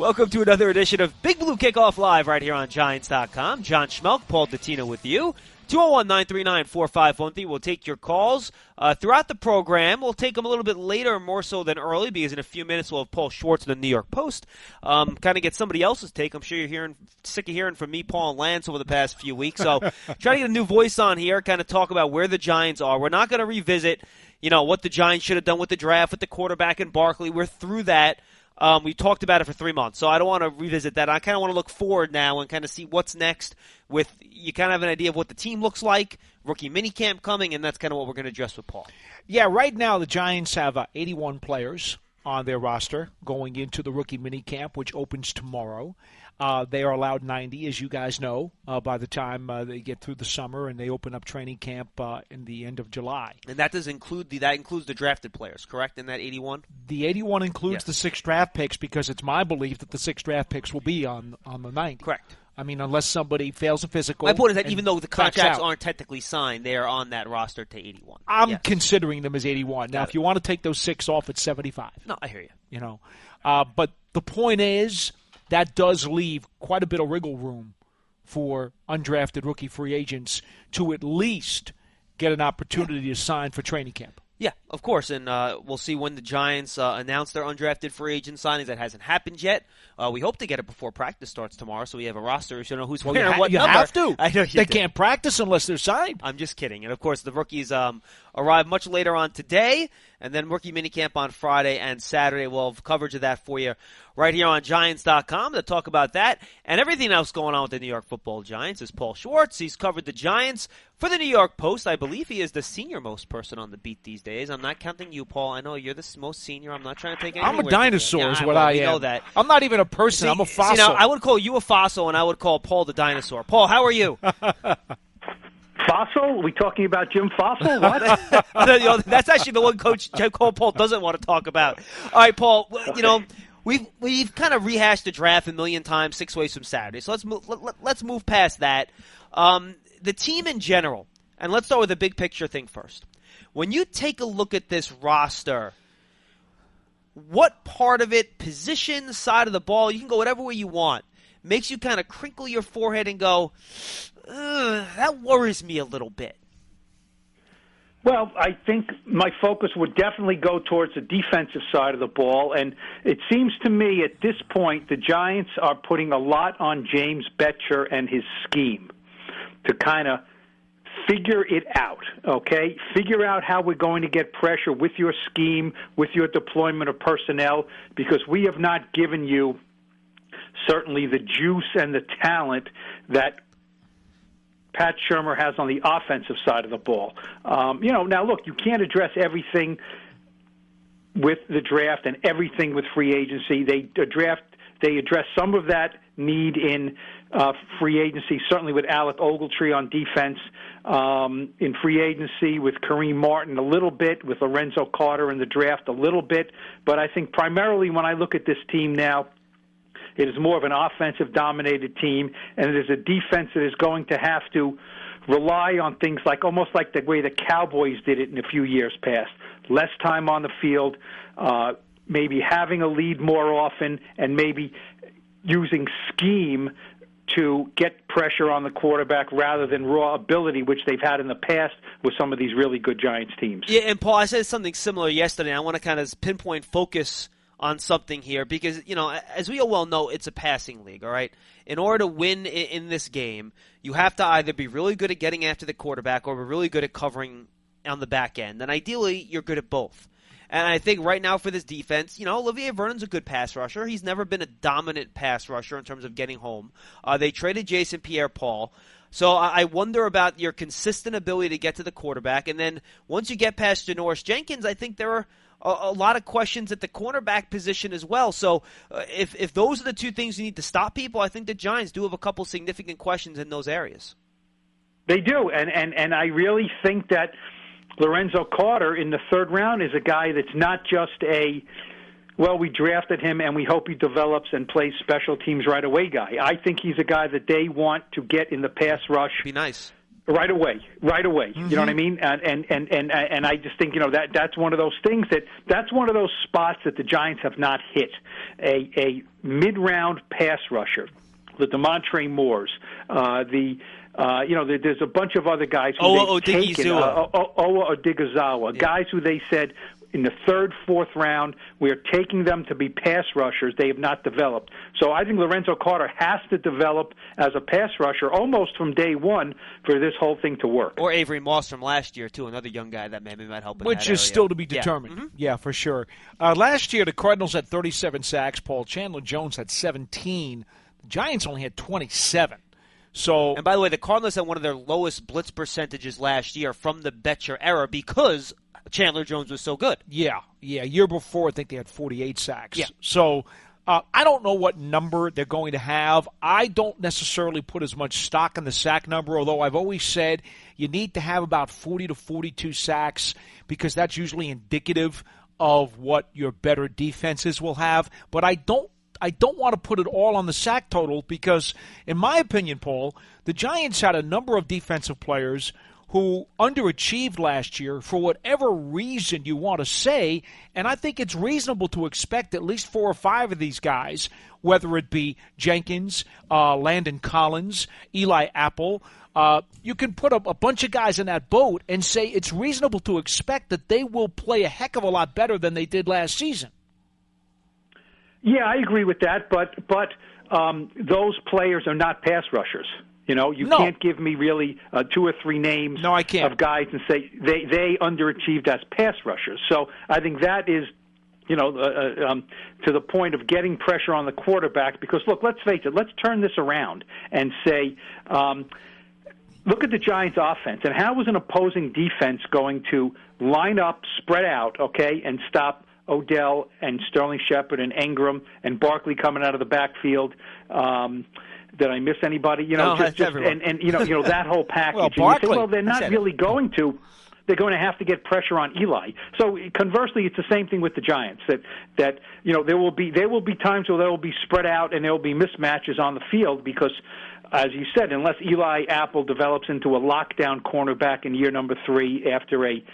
Welcome to another edition of Big Blue Kickoff Live right here on Giants.com. John Schmeelk, Paul Dottino with you. 201-939-4513. We'll take your calls uh, throughout the program. We'll take them a little bit later, more so than early, because in a few minutes we'll have Paul Schwartz of the New York Post. Um, kind of get somebody else's take. I'm sure you're hearing sick of hearing from me, Paul, and Lance over the past few weeks. So try to get a new voice on here, kind of talk about where the Giants are. We're not going to revisit, you know, what the Giants should have done with the draft, with the quarterback and Barkley. We're through that. Um, we talked about it for three months, so I don't want to revisit that. I kind of want to look forward now and kind of see what's next. With you, kind of have an idea of what the team looks like, rookie minicamp coming, and that's kind of what we're going to address with Paul. Yeah, right now the Giants have uh, 81 players on their roster going into the rookie minicamp, which opens tomorrow. Uh, they are allowed 90, as you guys know, uh, by the time uh, they get through the summer and they open up training camp uh, in the end of July. And that does include the that includes the drafted players, correct? In that 81, The 81 includes Yes. the six draft picks because it's my belief that the six draft picks will be on on the 90. correct. I mean, unless somebody fails a physical. My point is that even though the contracts aren't technically signed, they are on that roster to 81. I'm Yes. considering them as 81. Now, Got if you want to take those six off, it's 75. no, I hear you. you know. Uh, but the point is that does leave quite a bit of wriggle room for undrafted rookie free agents to at least get an opportunity to sign for training camp. Yeah, of course, and uh, we'll see when the Giants uh, announce their undrafted free agent signings. That hasn't happened yet. Uh, we hope to get it before practice starts tomorrow, so we have a roster. So you know who's Well, you, ha- what you number. have to. I know they do. can't practice unless they're signed. I'm just kidding. And of course, the rookies um, arrive much later on today, and then rookie minicamp on Friday and Saturday. We'll have coverage of that for you right here on Giants.com to talk about that and everything else going on with the New York Football Giants. Is Paul Schwartz? He's covered the Giants for the New York Post. I believe he is the senior most person on the beat these days. I'm not counting you, Paul. I know you're the most senior. I'm not trying to take anything I'm a away from you. dinosaur, Yeah, is what well, I we am. know that. I'm not even a person. I'm a fossil. See, now, I would call you a fossil, and I would call Paul the dinosaur. Paul, how are you? Fossil? we talking about Jim Fassel? What? That's actually the one coach Joe Cole Paul doesn't want to talk about. All right, Paul. You know we've we've kind of rehashed the draft a million times, six ways from Saturday. So let's move, let, let's move past that. Um, the team in general, and let's start with the big picture thing first. When you take a look at this roster, what part of it, position, side of the ball, you can go whatever way you want, makes you kind of crinkle your forehead and go, "Ugh, that worries me a little bit. Well, I think my focus would definitely go towards the defensive side of the ball, and it seems to me at this point the Giants are putting a lot on James Bettcher and his scheme to kind of figure it out, okay? Figure out how we're going to get pressure with your scheme, with your deployment of personnel, because we have not given you certainly the juice and the talent that Pat Shurmur has on the offensive side of the ball. Um, you know, now look, you can't address everything with the draft and everything with free agency. They draft, they address some of that need in uh, free agency, certainly with Alec Ogletree on defense, um, in free agency with Kareem Martin a little bit, with Lorenzo Carter in the draft a little bit. But I think primarily when I look at this team now, it is more of an offensive dominated team, and it is a defense that is going to have to rely on things like almost like the way the Cowboys did it in a few years past. Less time on the field, uh, maybe having a lead more often, and maybe using scheme to get pressure on the quarterback rather than raw ability, which they've had in the past with some of these really good Giants teams. Yeah, and Paul, I said something similar yesterday. I want to kind of pinpoint focus on something here because you know, as we all well know, it's a passing league. All right, in order to win in, this game, you have to either be really good at getting after the quarterback or be really good at covering on the back end. And ideally, you're good at both. And I think right now for this defense, you know, Olivier Vernon's a good pass rusher. He's never been a dominant pass rusher in terms of getting home. Uh, they traded Jason Pierre-Paul. So I I wonder about your consistent ability to get to the quarterback. And then once you get past Janoris Jenkins, I think there are a, a lot of questions at the cornerback position as well. So uh, if, if those are the two things you need to stop people, I think the Giants do have a couple significant questions in those areas. They do, and and and I really think that Lorenzo Carter in the third round is a guy that's not just a well, we drafted him and we hope he develops and plays special teams right away guy. I think he's a guy that they want to get in the pass rush Be nice. Right away, right away. Mm-hmm. You know what I mean? And, and and and and I just think you know that that's one of those things that that's one of those spots that the Giants have not hit a a mid round pass rusher, the Damontre Moores, uh, the. Uh, you know, there, there's a bunch of other guys who Owa they've taken. Uh, Owa Odighizuwa, yeah. guys who they said in the third, fourth round. We are taking them to be pass rushers. They have not developed. So I think Lorenzo Carter has to develop as a pass rusher almost from day one for this whole thing to work. Or Avery Moss from last year, too, another young guy that maybe might help. Which is area. still to be determined. Yeah, mm-hmm. yeah for sure. Uh, last year, the Cardinals had 37 sacks. Paul Chandler Jones had 17. The Giants only had 27. So, and by the way, the Cardinals had one of their lowest blitz percentages last year from the Bettcher era because Chandler Jones was so good. Yeah, yeah. Year before, I think they had 48 sacks. Yeah. So uh, I don't know what number they're going to have. I don't necessarily put as much stock in the sack number, although I've always said you need to have about 40 to 42 sacks because that's usually indicative of what your better defenses will have. But I don't I don't want to put it all on the sack total because, in my opinion, Paul, the Giants had a number of defensive players who underachieved last year for whatever reason you want to say. And I think it's reasonable to expect at least four or five of these guys, whether it be Jenkins, uh, Landon Collins, Eli Apple. Uh, you can put a, a bunch of guys in that boat and say it's reasonable to expect that they will play a heck of a lot better than they did last season. Yeah, I agree with that, but but um, those players are not pass rushers. You know, you no. can't give me really uh, two or three names no, I can't. of guys and say they they underachieved as pass rushers. So I think that is you know, uh, uh, um, to the point of getting pressure on the quarterback. Because look, let's face it, let's turn this around and say, um, look at the Giants' offense and how was an opposing defense going to line up, spread out, okay, and stop Odell and Sterling Shepard and Engram and Barkley coming out of the backfield. Um, did I miss anybody? You know, no, just, just and, and you know, you know that whole package. well, Barkley, say, well, they're not really it. going to. They're going to have to get pressure on Eli. So conversely, it's the same thing with the Giants. That that you know there will be there will be times where there will be spread out and there will be mismatches on the field because as you said, unless Eli Apple develops into a lockdown cornerback in year number three after a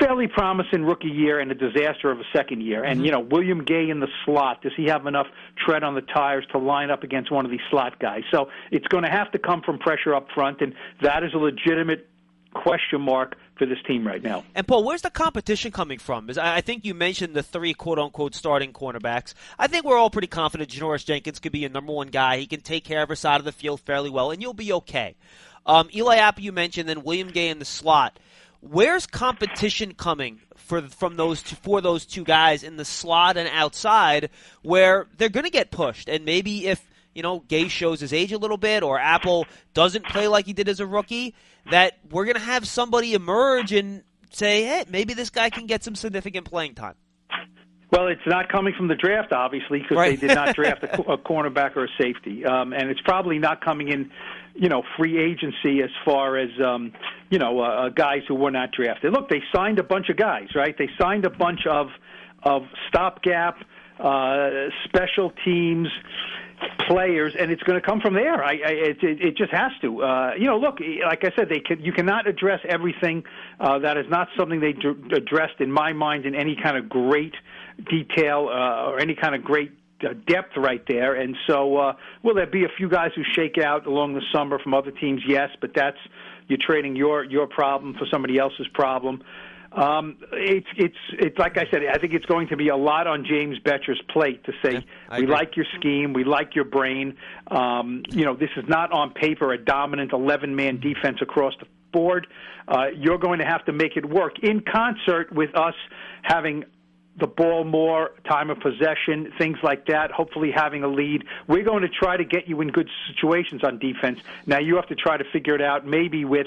fairly promising rookie year and a disaster of a second year. And, mm-hmm. you know, William Gay in the slot, does he have enough tread on the tires to line up against one of these slot guys? So it's going to have to come from pressure up front, and that is a legitimate question mark for this team right now. And Paul, where's the competition coming from? Is I think you mentioned the three quote unquote starting cornerbacks. I think we're all pretty confident Janoris Jenkins could be a number one guy. He can take care of a side of the field fairly well, and you'll be okay. Um, Eli Apple, you mentioned, then William Gay in the slot. Where's competition coming for from those two, for those two guys in the slot and outside, where they're going to get pushed? And maybe if you know Gay shows his age a little bit, or Apple doesn't play like he did as a rookie, that we're going to have somebody emerge and say, "Hey, maybe this guy can get some significant playing time." Well, it's not coming from the draft, obviously, because right. they did not draft a, a cornerback or a safety, um, and it's probably not coming in you know, free agency as far as um, you know uh, uh, guys who were not drafted. Look, they signed a bunch of guys, right? They signed a bunch of of stopgap uh, special teams players, and it's going to come from there. I, I, it, it, just has to. Uh, you know, look, like I said, they can, you cannot address everything. Uh, that is not something they d- addressed, in my mind, in any kind of great detail uh, or any kind of great depth right there. And so, uh, will there be a few guys who shake out along the summer from other teams? Yes, but that's you're trading your your problem for somebody else's problem. Um, it's it's it's like I said. I think it's going to be a lot on James Bettcher's plate to say yeah, we like your scheme, we like your brain. Um, you know, this is not on paper a dominant 11 man defense across the board. Uh, you're going to have to make it work in concert with us having the ball more, time of possession, things like that, hopefully having a lead. We're going to try to get you in good situations on defense. Now you have to try to figure it out maybe with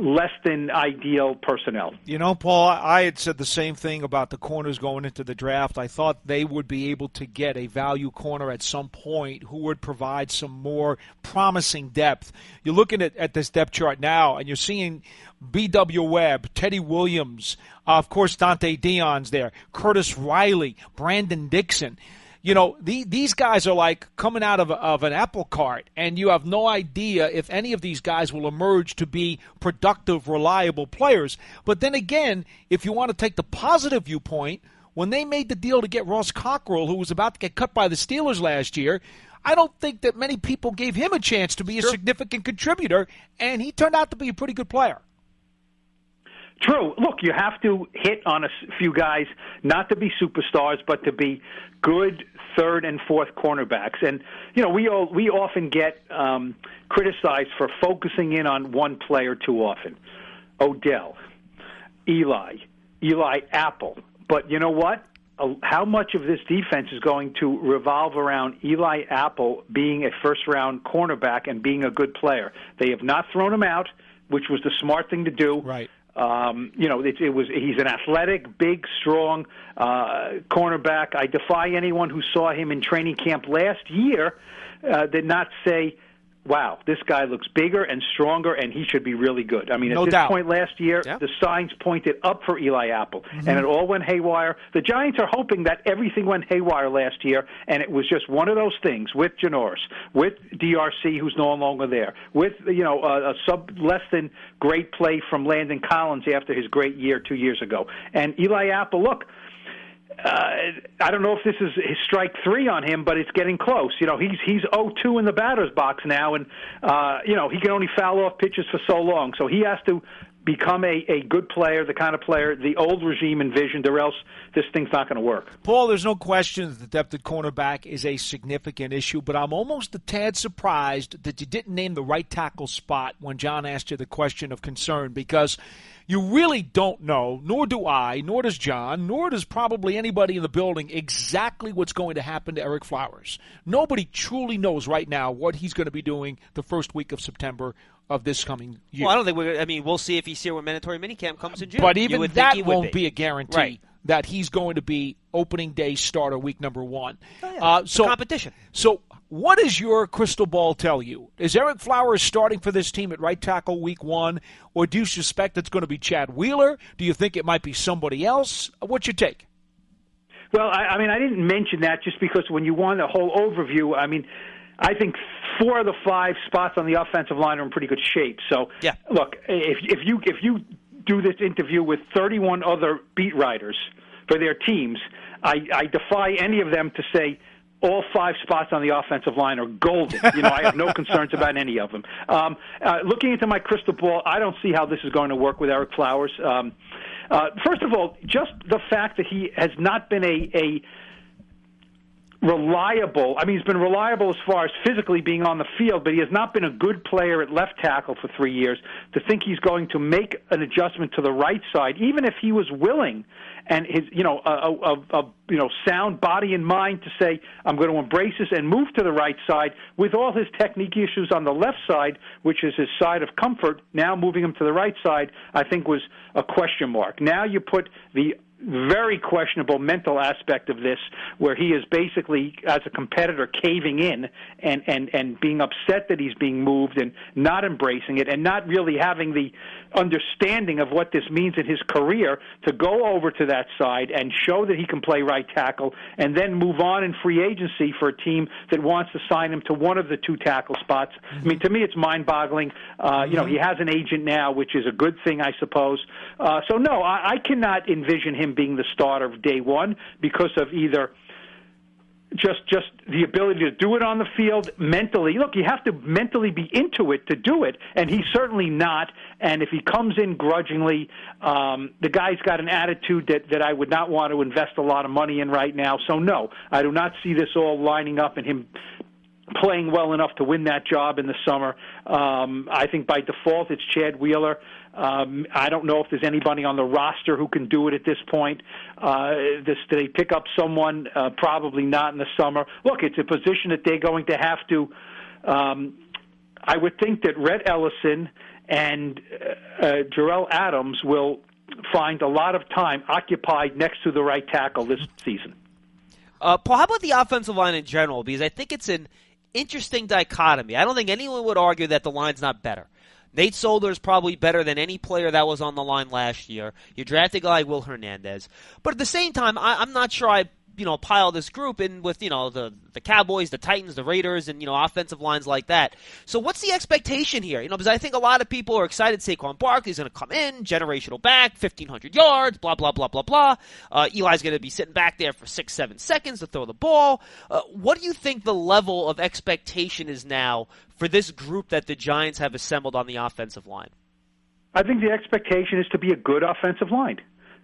less than ideal personnel. You know, Paul, I had said the same thing about the corners going into the draft. I thought they would be able to get a value corner at some point who would provide some more promising depth. You're looking at, at this depth chart now, and you're seeing B.W. Webb, Teddy Williams, uh, of course, Donte Deayon's there, Curtis Riley, Brandon Dixon you know, the, these guys are like coming out of, of an apple cart, and you have no idea if any of these guys will emerge to be productive, reliable players. But then again, if you want to take the positive viewpoint, when they made the deal to get Ross Cockrell, who was about to get cut by the Steelers last year, I don't think that many people gave him a chance to be a significant contributor, and he turned out to be a pretty good player. True. Look, you have to hit on a few guys, not to be superstars, but to be good third and fourth cornerbacks. And you know, we all we often get um, criticized for focusing in on one player too often. Odell, Eli, Eli Apple. But you know what? How much of this defense is going to revolve around Eli Apple being a first round cornerback and being a good player? They have not thrown him out, which was the smart thing to do. Right. Um, you know, it, it was he's an athletic, big, strong uh, cornerback. I defy anyone who saw him in training camp last year uh, did not say wow, this guy looks bigger and stronger, and he should be really good. I mean, no at this doubt. point last year, yeah. the signs pointed up for Eli Apple, Mm-hmm. and it all went haywire. The Giants are hoping that everything went haywire last year, and it was just one of those things with Janoris, with DRC, who's no longer there, with you know a, a sub less than great play from Landon Collins after his great year two years ago, and Eli Apple. Look, uh, I don't know if this is his strike three on him, but it's getting close. You know, he's he's 0-2 in the batter's box now, and uh, you know he can only foul off pitches for so long. So he has to become a, a good player, the kind of player the old regime envisioned, or else this thing's not going to work. Paul, there's no question that the depth at cornerback is a significant issue, but I'm almost a tad surprised that you didn't name the right tackle spot when John asked you the question of concern because you really don't know, nor do I, nor does John, nor does probably anybody in the building exactly what's going to happen to Ereck Flowers. Nobody truly knows right now what he's going to be doing the first week of September of this coming year. Well, I don't think we're. I mean, we'll see if he's here when mandatory minicamp comes in June. But even that think he would won't be. a guarantee Right. that he's going to be opening day starter week number one. Oh, yeah. uh, so competition. So, what does your crystal ball tell you? Is Ereck Flowers starting for this team at right tackle week one, or do you suspect it's going to be Chad Wheeler? Do you think it might be somebody else? What's your take? Well, I, I mean, I didn't mention that just because when you want a whole overview, I mean, I think four of the five spots on the offensive line are in pretty good shape. So, Yeah. look, if if you if you do this interview with 31 other beat writers for their teams, I, I defy any of them to say all five spots on the offensive line are golden. You know, I have no concerns about any of them. Um, uh, looking into my crystal ball, I don't see how this is going to work with Ereck Flowers. Um, uh, first of all, just the fact that he has not been a, a reliable. I mean, he's been reliable as far as physically being on the field, but he has not been a good player at left tackle for three years. To think he's going to make an adjustment to the right side, even if he was willing, and his you know a, a, a you know sound body and mind to say I'm going to embrace this and move to the right side with all his technique issues on the left side, which is his side of comfort. Now moving him to the right side, I think was a question mark. Now you put the very questionable mental aspect of this, where he is basically, as a competitor, caving in and, and, and being upset that he's being moved and not embracing it and not really having the understanding of what this means in his career to go over to that side and show that he can play right tackle and then move on in free agency for a team that wants to sign him to one of the two tackle spots. I mean, to me, it's mind boggling. Uh, you know, he has an agent now, which is a good thing, I suppose. Uh, so, no, I, I cannot envision him being the starter of day one because of either just just the ability to do it on the field mentally. Look, you have to mentally be into it to do it, and he's certainly not. And if he comes in grudgingly, um, the guy's got an attitude that that I would not want to invest a lot of money in right now. So no, I do not see this all lining up and him playing well enough to win that job in the summer. Um, I think by default it's Chad Wheeler. Um, I don't know if there's anybody on the roster who can do it at this point. Uh, this, do they pick up someone? Uh, probably not in the summer. Look, it's a position that they're going to have to. Um, I would think that Rhett Ellison and uh, uh, Jerell Adams will find a lot of time occupied next to the right tackle this season. Uh, Paul, how about the offensive line in general? Because I think it's an interesting dichotomy. I don't think anyone would argue that the line's not better. Nate Solder is probably better than any player that was on the line last year. You draft a guy like Will Hernandez, but at the same time, I, I'm not sure I you know pile this group in with you know the the Cowboys, the Titans, the Raiders, and you know offensive lines like that. So what's the expectation here? You know, because I think a lot of people are excited. Saquon Barkley's going to come in, generational back, fifteen hundred yards, blah blah blah blah blah. Uh, Eli's going to be sitting back there for six seven seconds to throw the ball. Uh, what do you think the level of expectation is now for this group that the Giants have assembled on the offensive line? I think the expectation is to be a good offensive line.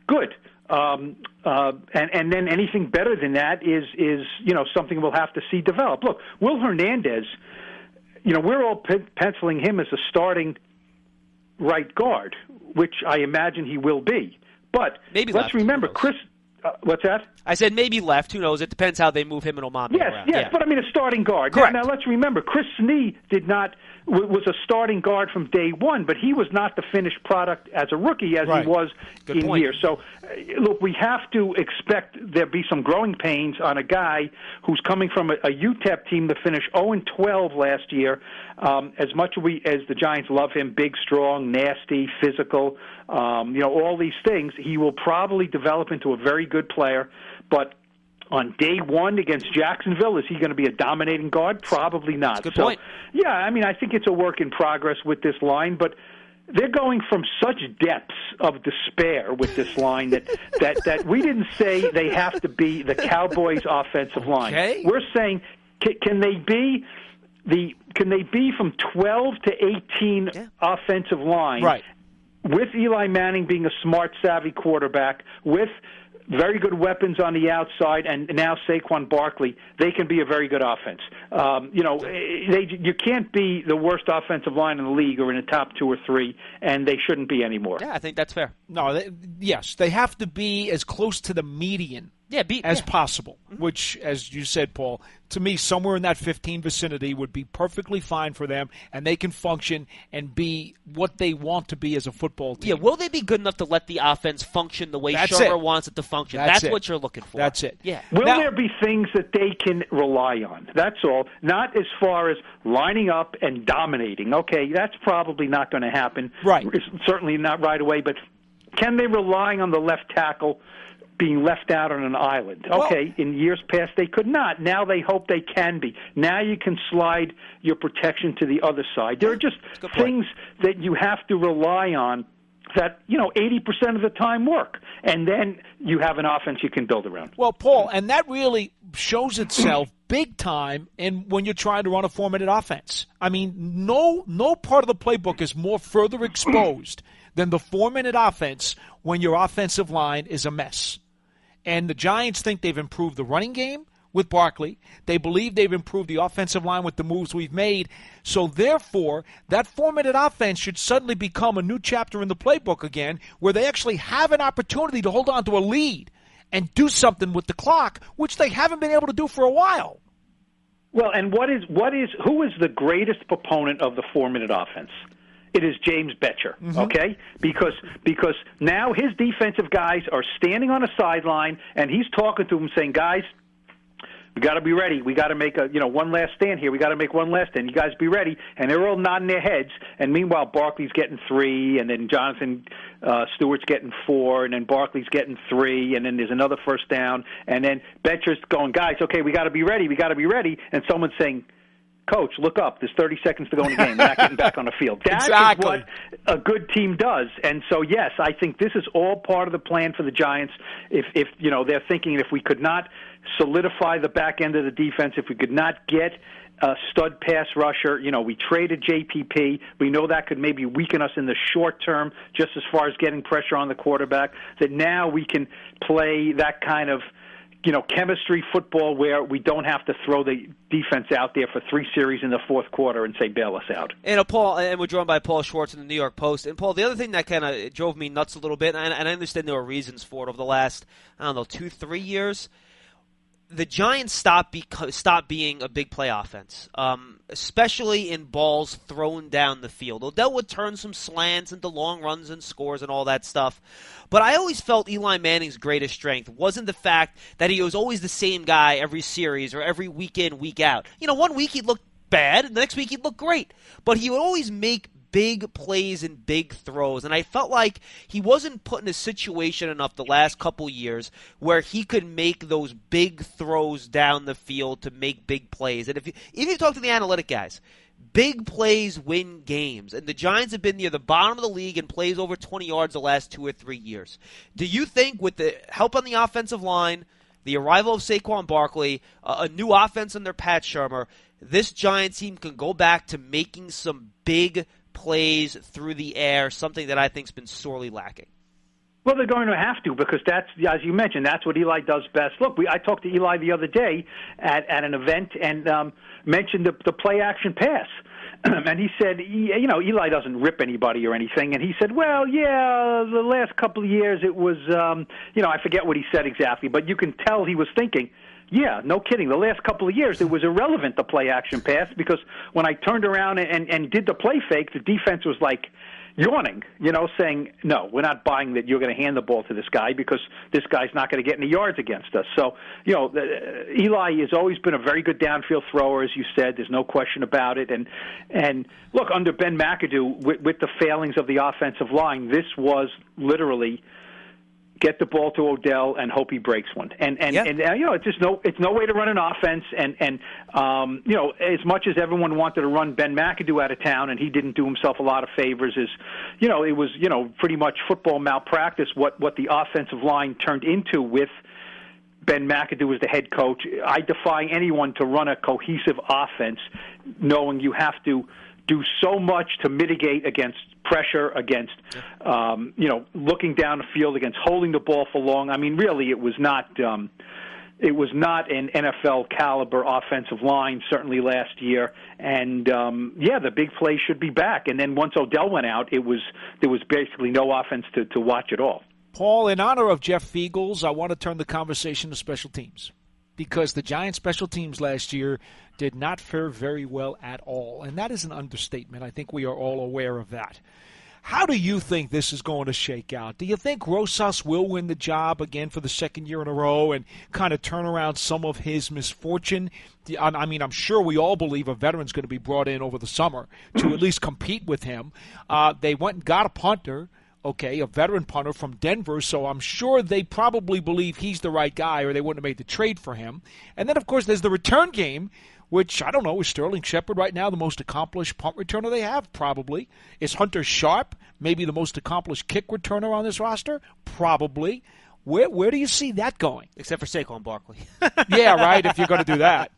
Good. Um, uh, and and then anything better than that is is you know something we'll have to see develop. Look, Will Hernandez, you know we're all pen- penciling him as a starting right guard, which I imagine he will be. But Maybe let's remember? Chris. Uh, what's that? I said maybe left. Who knows? It depends how they move him and Omameh Yes, around. yes, yeah. but I mean a starting guard. Correct. Now, now let's remember, Chris Snee did not was a starting guard from day one, but he was not the finished product as a rookie as Right. he was Good in point. here. So, uh, look, we have to expect there be some growing pains on a guy who's coming from a, a UTEP team that finished 0 and 12 last year. Um, as much as we as the Giants love him, big, strong, nasty, physical, um, you know, all these things, he will probably develop into a very good player, but on day one against Jacksonville, is he going to be a dominating guard? Probably not. Good so, point. yeah, I mean, I think it's a work in progress with this line, but they're going from such depths of despair with this line that that that we didn't say they have to be the Cowboys' offensive line. Okay. We're saying can, can they be the can they be from 12 to 18 Yeah. offensive line Right. with Eli Manning being a smart, savvy quarterback, with very good weapons on the outside, and now Saquon Barkley, they can be a very good offense. Um, you know, they you can't be the worst offensive line in the league or in the top two or three, and they shouldn't be anymore. Yeah, I think that's fair. No, they, yes, they have to be as close to the median Yeah, beat as yeah. Mm-hmm. possible. Which, as you said, Paul, to me, somewhere in that 15 vicinity would be perfectly fine for them, and they can function and be what they want to be as a football team. Yeah, will they be good enough to let the offense function the way That's Shurmur wants it to function? That's That's, it. what you're looking for. That's it. Yeah. Will Now- there be things that they can rely on? That's all. Not as far as lining up and dominating. Okay, that's probably not going to happen. Right. It's certainly not right away. But can they rely on the left tackle being left out on an island? Well- Okay, in years past they could not. Now they hope they can be. Now you can slide your protection to the other side. There are just things that you have to rely on that you know 80% of the time work and then you have an offense you can build around Well, Paul, and that really shows itself big time in when you're trying to run a four-minute offense. I mean, no no part of the playbook is more further exposed than the four-minute offense when your offensive line is a mess. And the Giants think they've improved the running game with Barkley. They believe they've improved the offensive line with the moves we've made. So therefore, that four-minute offense should suddenly become a new chapter in the playbook again, where they actually have an opportunity to hold on to a lead and do something with the clock, which they haven't been able to do for a while. Well, and what is what is who is the greatest proponent of the four minute offense? It is James Bettcher, okay? Because because now his defensive guys are standing on a sideline and he's talking to them saying, "Guys, we got to be ready. We got to make a you know one last stand here. We got to make one last stand. You guys be ready." And they're all nodding their heads. And meanwhile, Barkley's getting three, and then Jonathan uh, Stewart's getting four, and then Barkley's getting three, and then there's another first down, and then Bettcher's going, "Guys, okay, we got to be ready. We got to be ready." And someone's saying. Coach, look up. There's 30 seconds to go in the game. We're not getting back on the field. That is Exactly. what a good team does. And so, yes, I think this is all part of the plan for the Giants. If, if you know, they're thinking if we could not solidify the back end of the defense, if we could not get a stud pass rusher, you know, we traded JPP. We know that could maybe weaken us in the short term, just as far as getting pressure on the quarterback. That now we can play that kind of you know, chemistry football where we don't have to throw the defense out there for three series in the fourth quarter and say bail us out. And uh, Paul, and we're joined by Paul Schwartz in the New York Post. And Paul, the other thing that kind of drove me nuts a little bit, and, and I understand there were reasons for it over the last, I don't know, two, three years. The Giants stop stopped being a big play offense, um, especially in balls thrown down the field. Odell would turn some slants into long runs and scores and all that stuff. But I always felt Eli Manning's greatest strength wasn't the fact that he was always the same guy every series or every week in, week out. You know, one week he'd look bad, and the next week he'd look great. But he would always make big plays and big throws. And I felt like he wasn't put in a situation enough the last couple years where he could make those big throws down the field to make big plays. And if you, if you talk to the analytic guys, big plays win games. And the Giants have been near the bottom of the league in plays over 20 yards the last two or three years. Do you think with the help on the offensive line, the arrival of Saquon Barkley, a new offense under Pat Shurmur, this Giants team can go back to making some big plays through the air, something that I think's been sorely lacking. Well, they're going to have to because that's, as you mentioned, that's what Eli does best. Look, we, I talked to Eli the other day at, at an event and um, mentioned the, the play action pass. and he said, you know, Eli doesn't rip anybody or anything. And he said, well, yeah, the last couple of years it was, um, you know, I forget what he said exactly, but you can tell he was thinking, yeah, no kidding. The last couple of years, it was irrelevant the play action pass because when I turned around and, and did the play fake, the defense was like, yawning, you know, saying, no, we're not buying that you're going to hand the ball to this guy because this guy's not going to get any yards against us. So, you know, Eli has always been a very good downfield thrower, as you said. There's no question about it. And, and look, under Ben McAdoo, with, with the failings of the offensive line, this was literally – get the ball to Odell and hope he breaks one. And and, and uh, you know, it's just no it's no way to run an offense. And and um, you know, as much as everyone wanted to run Ben McAdoo out of town, and he didn't do himself a lot of favors, is you know, it was you know pretty much football malpractice what what the offensive line turned into with. Ben McAdoo as the head coach. I defy anyone to run a cohesive offense knowing you have to do so much to mitigate against pressure, against um, you know looking down the field, against holding the ball for long. I mean, really, it was not. Um, it was not an NFL caliber offensive line, certainly last year. And um, yeah, the big play should be back. And then once Odell went out, it was there was basically no offense to, to watch at all. Paul, in honor of Jeff Feagles, I want to turn the conversation to special teams because the Giants' special teams last year did not fare very well at all. And that is an understatement. I think we are all aware of that. How do you think this is going to shake out? Do you think Rosas will win the job again for the second year in a row and kind of turn around some of his misfortune? I mean, I'm sure we all believe a veteran's going to be brought in over the summer to at least compete with him. Uh, they went and got a punter okay, a veteran punter from Denver, so I'm sure they probably believe he's the right guy or they wouldn't have made the trade for him. And then, of course, there's the return game, which I don't know, is Sterling Shepard right now the most accomplished punt returner they have? Probably. Is Hunter Sharp maybe the most accomplished kick returner on this roster? Probably. Where where do you see that going? Except for Saquon Barkley. yeah, right. If you're going to do that.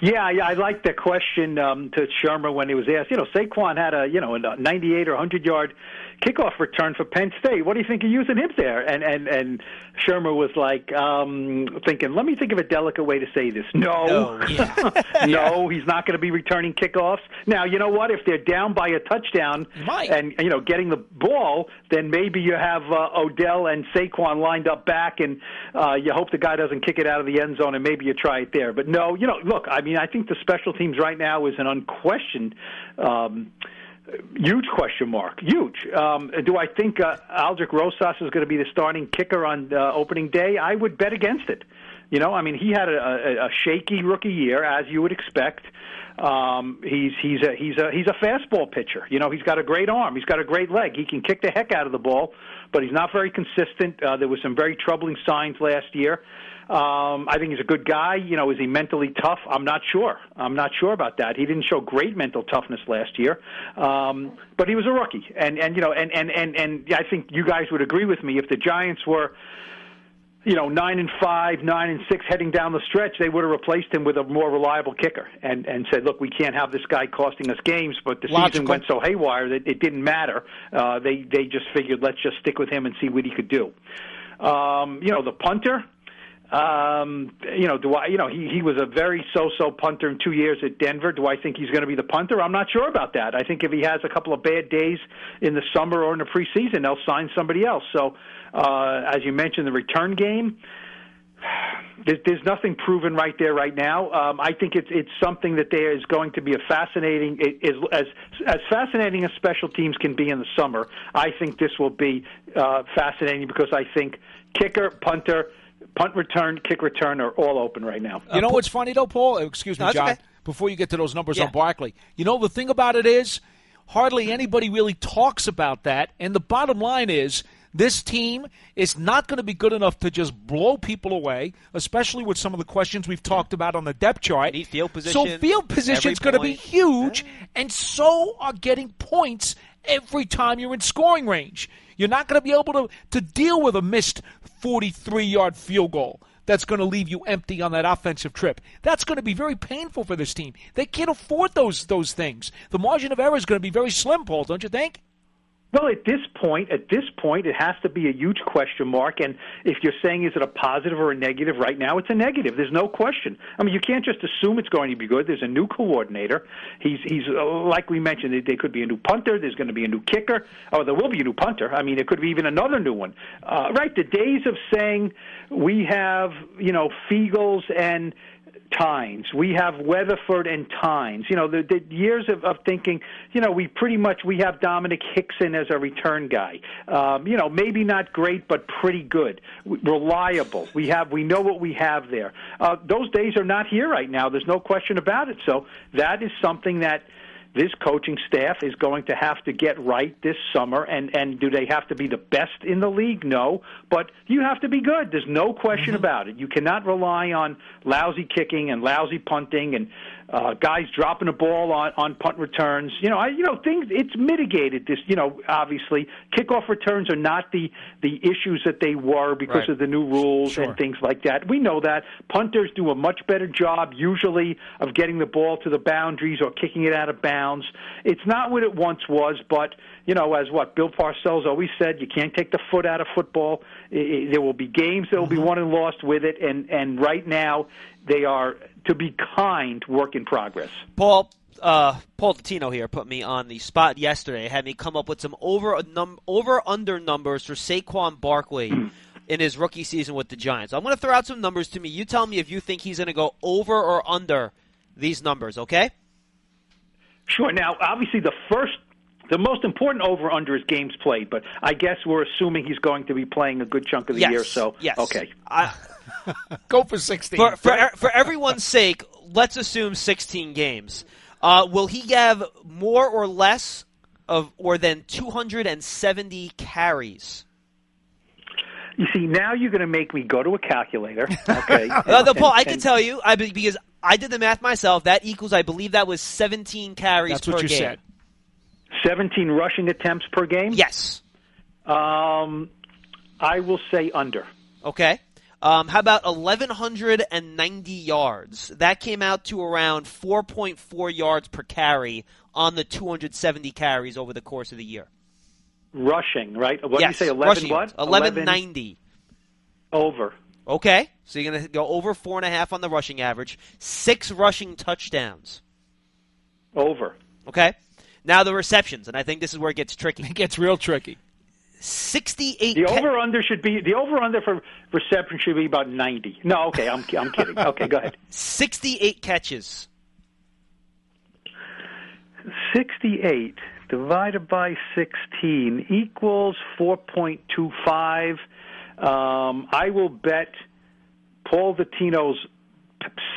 Yeah, yeah, I like the question um, to Shurmur when he was asked. You know, Saquon had a you know a 98 or 100 yard kickoff return for Penn State. What do you think of using him there? And and and Shurmur was like um, thinking, let me think of a delicate way to say this. No, no, yeah. no he's not going to be returning kickoffs. Now, you know what? If they're down by a touchdown and you know getting the ball, then maybe you have uh, Odell and Saquon lined up back, and uh, you hope the guy doesn't kick it out of the end zone, and maybe you try it there. But no, you know, look, I mean, I think the special teams right now is an unquestioned. Um, Huge question mark. Huge. Um, do I think uh, Aldrick Rosas is going to be the starting kicker on uh, opening day? I would bet against it. You know, I mean, he had a, a, a shaky rookie year, as you would expect. Um, he's he's a he's a he's a fastball pitcher. You know, he's got a great arm. He's got a great leg. He can kick the heck out of the ball, but he's not very consistent. Uh, there were some very troubling signs last year. Um, I think he's a good guy. You know, is he mentally tough? I'm not sure. I'm not sure about that. He didn't show great mental toughness last year, um, but he was a rookie, and and you know, and and and and I think you guys would agree with me if the Giants were you know, nine and five, nine and six heading down the stretch, they would have replaced him with a more reliable kicker and and said, look, we can't have this guy costing us games. But the Logical. season went so haywire that it didn't matter. Uh, they they just figured let's just stick with him and see what he could do. Um, you know, the punter. Um, you know, do I? You know, he he was a very so-so punter in two years at Denver. Do I think he's going to be the punter? I'm not sure about that. I think if he has a couple of bad days in the summer or in the preseason, they'll sign somebody else. So, uh, as you mentioned, the return game. There's, nothing proven right there right now. Um, I think it's it's something that there is going to be a fascinating as as as fascinating as special teams can be in the summer. I think this will be uh, fascinating because I think kicker, punter, punt return, kick return are all open right now. You know what's funny though, Paul? Excuse me, no, John. Okay. Before you get to those numbers yeah. on Barkley, you know the thing about it is hardly anybody really talks about that. And the bottom line is this team is not going to be good enough to just blow people away, especially with some of the questions we've talked about on the depth chart. Need field position. So field position is going to be huge, and so are getting points every time you're in scoring range. You're not going to be able to, to deal with a missed 43 yard field goal that's going to leave you empty on that offensive trip. That's going to be very painful for this team. They can't afford those those things. The margin of error is going to be very slim, Paul, don't you think? Well, at this point, at this point, it has to be a huge question mark. And if you're saying is it a positive or a negative, right now it's a negative. There's no question. I mean, you can't just assume it's going to be good. There's a new coordinator. He's he's uh, like we mentioned. There could be a new punter. There's going to be a new kicker. Oh, there will be a new punter. I mean, it could be even another new one. Uh, right? The days of saying we have you know Feagles and Tynes. We have Weatherford and Tynes. You know, the, the years of, of thinking, you know, we pretty much we have Domenik Hixon as a return guy. Um, you know, maybe not great, but pretty good, reliable. We have we know what we have there. Uh, those days are not here right now. There's no question about it. So that is something that this coaching staff is going to have to get right this summer. And and do they have to be the best in the league? No, but you have to be good. There's no question mm-hmm. about it. You cannot rely on lousy kicking and lousy punting and uh, guys dropping the ball on on punt returns. You know, I you know things. It's mitigated. This you know obviously kickoff returns are not the the issues that they were because right. of the new rules sure. and things like that. We know that punters do a much better job usually of getting the ball to the boundaries or kicking it out of bounds. It's not what it once was, but you know, as what Bill Parcells always said, you can't take the foot out of football. It, there will be games that will mm-hmm. be won and lost with it, and and right now they are to be kind, work in progress. Paul, uh, Paul Dottino here put me on the spot yesterday. Had me come up with some over num- over under numbers for Saquon Barkley in his rookie season with the Giants. I'm going to throw out some numbers to me. You tell me if you think he's going to go over or under these numbers. Okay? Sure. Now, obviously, the first the most important over under is games played, but I guess we're assuming he's going to be playing a good chunk of the yes. year. So yes. okay, I, Go for 16. For, for, for everyone's sake, let's assume 16 games. Uh, will he have more or less of or than 270 carries? You see, now you're going to make me go to a calculator. Okay. uh, the, Paul, I can tell you, I, because I did the math myself. That equals, I believe, that was 17 carries That's per what you game. said. 17 rushing attempts per game. Yes. Um, I will say under. Okay. Um, how about 1,190 yards? That came out to around 4.4 yards per carry on the 270 carries over the course of the year. Rushing, right? What yes, do you say? 11 rushing what? 1190. Over. Okay, so you're going to go over four and a half on the rushing average. Six rushing touchdowns. Over. Okay. Now the receptions, and I think this is where it gets tricky. It gets real tricky. 68. The over under should be the over under for reception should be about 90. No, okay, I'm I'm kidding. Okay, go ahead. 68 catches. 68 divided by 16 equals 4.25. Um, I will bet Paul Dottino's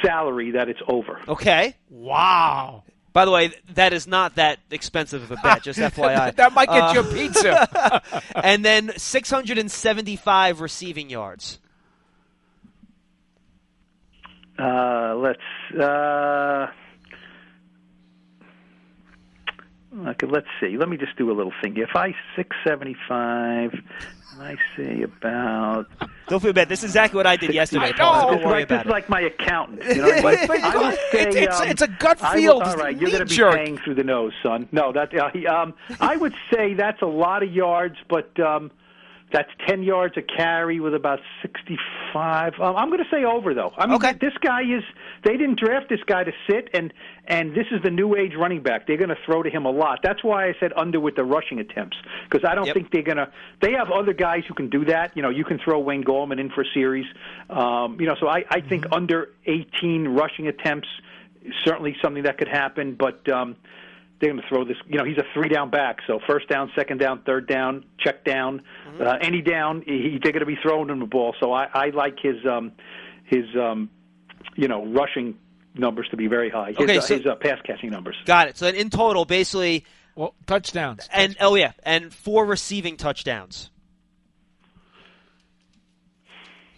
salary that it's over. Okay. Wow. By the way, that is not that expensive of a bet, just FYI. that might get uh, you a pizza. and then 675 receiving yards. Uh, let's uh, okay. Let's see. Let me just do a little thing. If I six seventy five I say about. Don't feel bad. This is exactly what I did yesterday, Paul. Don't worry right, about this is like my accountant. You know, like, I say, it's, it's, um, it's, a gut feel. all right, you're going to be paying through the nose, son. No, that uh, um, I would say that's a lot of yards, but um, that's 10 yards a carry with about 65. Um, I'm going to say over, though. I mean, okay. this guy is. They didn't draft this guy to sit, and and this is the new age running back. They're going to throw to him a lot. That's why I said under with the rushing attempts because I don't yep. think they're going to. They have other guys who can do that. You know, you can throw Wayne Gallman in for a series. Um, you know, so I, I think mm-hmm. under 18 rushing attempts certainly something that could happen, but. Um, they're going to throw this. You know, he's a three down back, so first down, second down, third down, check down, mm-hmm. uh, any down, he, they're going to be throwing him the ball. So I, I like his um, his um, you know rushing numbers to be very high. His, okay, uh, his uh, pass catching numbers. Got it. So in total, basically, Well, touchdowns. And oh yeah, and four receiving touchdowns.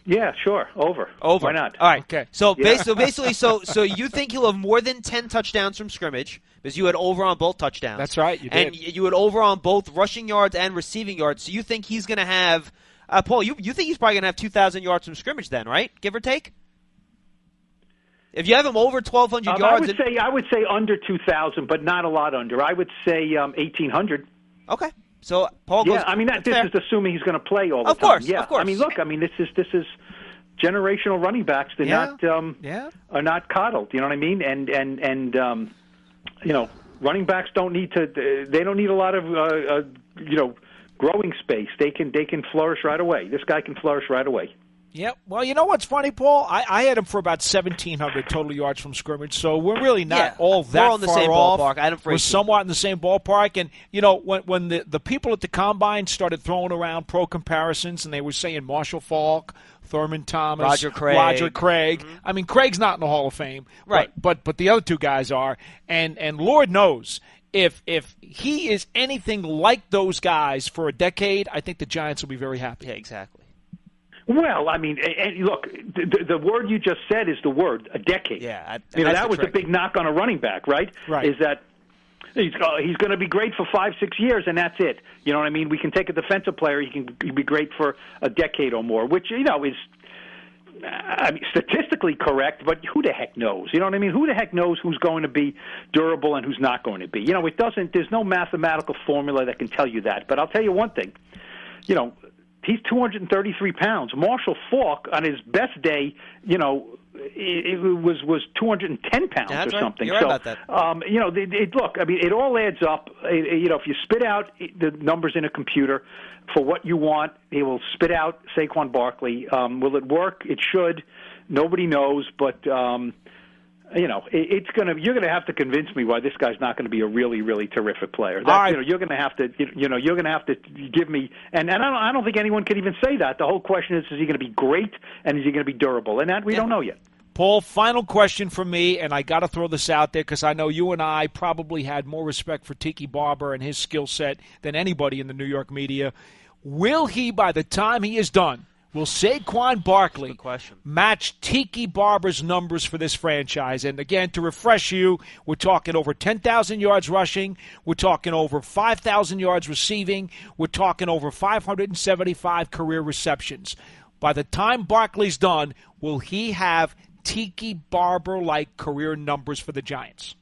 Yeah, sure. Over. Over. Why not? All right. Okay. So, Yeah. bas- so basically, so so you think he'll have more than ten touchdowns from scrimmage because you had over on both touchdowns. That's right, you and did. y- you had over on both rushing yards and receiving yards. So you think he's going to have uh, Paul? You you think he's probably going to have two thousand yards from scrimmage then, right? Give or take. If you have him over twelve hundred Um, I would and- say I would say under two thousand, but not a lot under. I would say um, eighteen hundred. okay. So Paul goes. Yeah, I mean that, this fair. is assuming he's going to play all the Of time. course, yeah. of course. I mean, look, I mean this is this is generational running backs. They're Yeah, not um, yeah. are not coddled. You know what I mean? And and and um, you know, running backs don't need to. They don't need a lot of uh, uh, you know growing space. They can they can flourish right away. This guy can flourish right away. Yeah. Well, you know what's funny, Paul? I, I had him for about seventeen hundred total yards from scrimmage, so we're really not Yeah, all we're that on the same off. ballpark. I had him for we're 18. somewhat in the same ballpark, and you know when when the the people at the combine started throwing around pro comparisons, and they were saying Marshall Faulk. Thurman Thomas, Roger Craig. Roger Craig. Mm-hmm. I mean, Craig's not in the Hall of Fame, Right. But, but the other two guys are, and and Lord knows if if he is anything like those guys for a decade, I think the Giants will be very happy. yeah, exactly. Well, I mean, and and look, the, the word you just said is the word a decade. Yeah, I- and you know that the was trick. the big knock on a running back, right? Right. Is that he's uh, he's going to be great for five, six years, and that's it. You know what I mean? We can take a defensive player; he can be great for a decade or more, which you know is. I mean, statistically correct, but who the heck knows? You know what I mean? Who the heck knows who's going to be durable and who's not going to be? You know, it doesn't. There's no mathematical formula that can tell you that. But I'll tell you one thing. You know, he's 233 pounds. Marshall Faulk on his best day, you know, it, it was was 210 pounds that's or right. something. You're right so, about that. um, you know, it, it, look, I mean, it all adds up. It, you know, if you spit out the numbers in a computer for what you want, it will spit out Saquon Barkley. Um, will it work? It should. Nobody knows, but. Um, you know, it, it's gonna. You're gonna have to convince me why this guy's not going to be a really, really terrific player. That, right. You know, you're gonna have to. you- know, you're gonna have to give me. And and I don't. I don't think anyone can even say that. The whole question is: Is he going to be great and is he going to be durable? And that we don't know yet. Paul, final question from me, and I got to throw this out there because I know you and I probably had more respect for Tiki Barber and his skill set than anybody in the New York media. Will he, by the time he is done, will Saquon Barkley match Tiki Barber's numbers for this franchise? And again, to refresh you, we're talking over 10,000 yards rushing, we're talking over 5,000 yards receiving, we're talking over 575 career receptions. By the time Barkley's done, will he have Tiki Barber like career numbers for the Giants?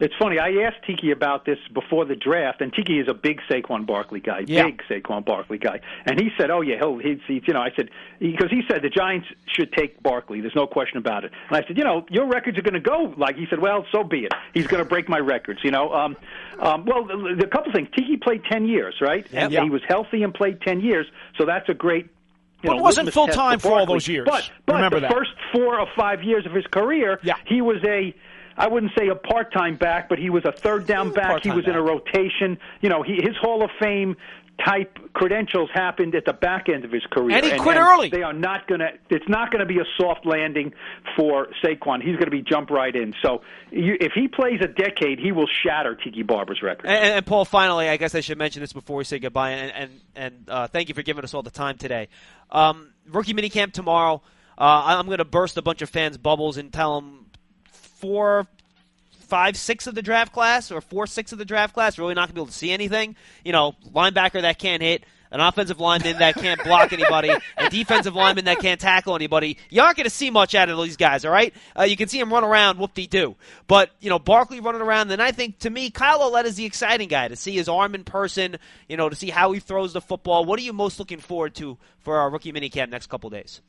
It's funny. I asked Tiki about this before the draft, and Tiki is a big Saquon Barkley guy, Yeah. big Saquon Barkley guy, and he said, "Oh yeah, he'll he's, he's you know." I said because he said the Giants should take Barkley. There's no question about it. And I said, you know, your records are going to go like he said. Well, so be it. He's going to break my records. You know. Um, um, well, the, the couple things. Tiki played ten years, right? And Yeah. he was healthy and played ten years, so that's a great. You But know, it wasn't full-time for all those years. But but Remember the that. first four or five years of his career, Yeah. he was a I wouldn't say a part-time back, but he was a third down back. He was in a rotation. You know, he, his Hall of Fame type credentials happened at the back end of his career. And he quit early. They are not going to. It's not going to be a soft landing for Saquon. He's going to be jump right in. So you, if he plays a decade, he will shatter Tiki Barber's record. And, and Paul, finally, I guess I should mention this before we say goodbye, and and, and uh, thank you for giving us all the time today. Um, rookie minicamp tomorrow. Uh, I'm going to burst a bunch of fans' bubbles and tell them four, five, six of the draft class, or four, six of the draft class, really not going to be able to see anything. You know, linebacker that can't hit, an offensive lineman that can't block anybody, a defensive lineman that can't tackle anybody. You aren't going to see much out of these guys, all right? Uh, you can see them run around, whoop-de-doo. But, you know, Barkley running around, then I think, to me, Kyle Lauletta is the exciting guy, to see his arm in person, you know, to see how he throws the football. What are you most looking forward to for our rookie minicamp next couple days?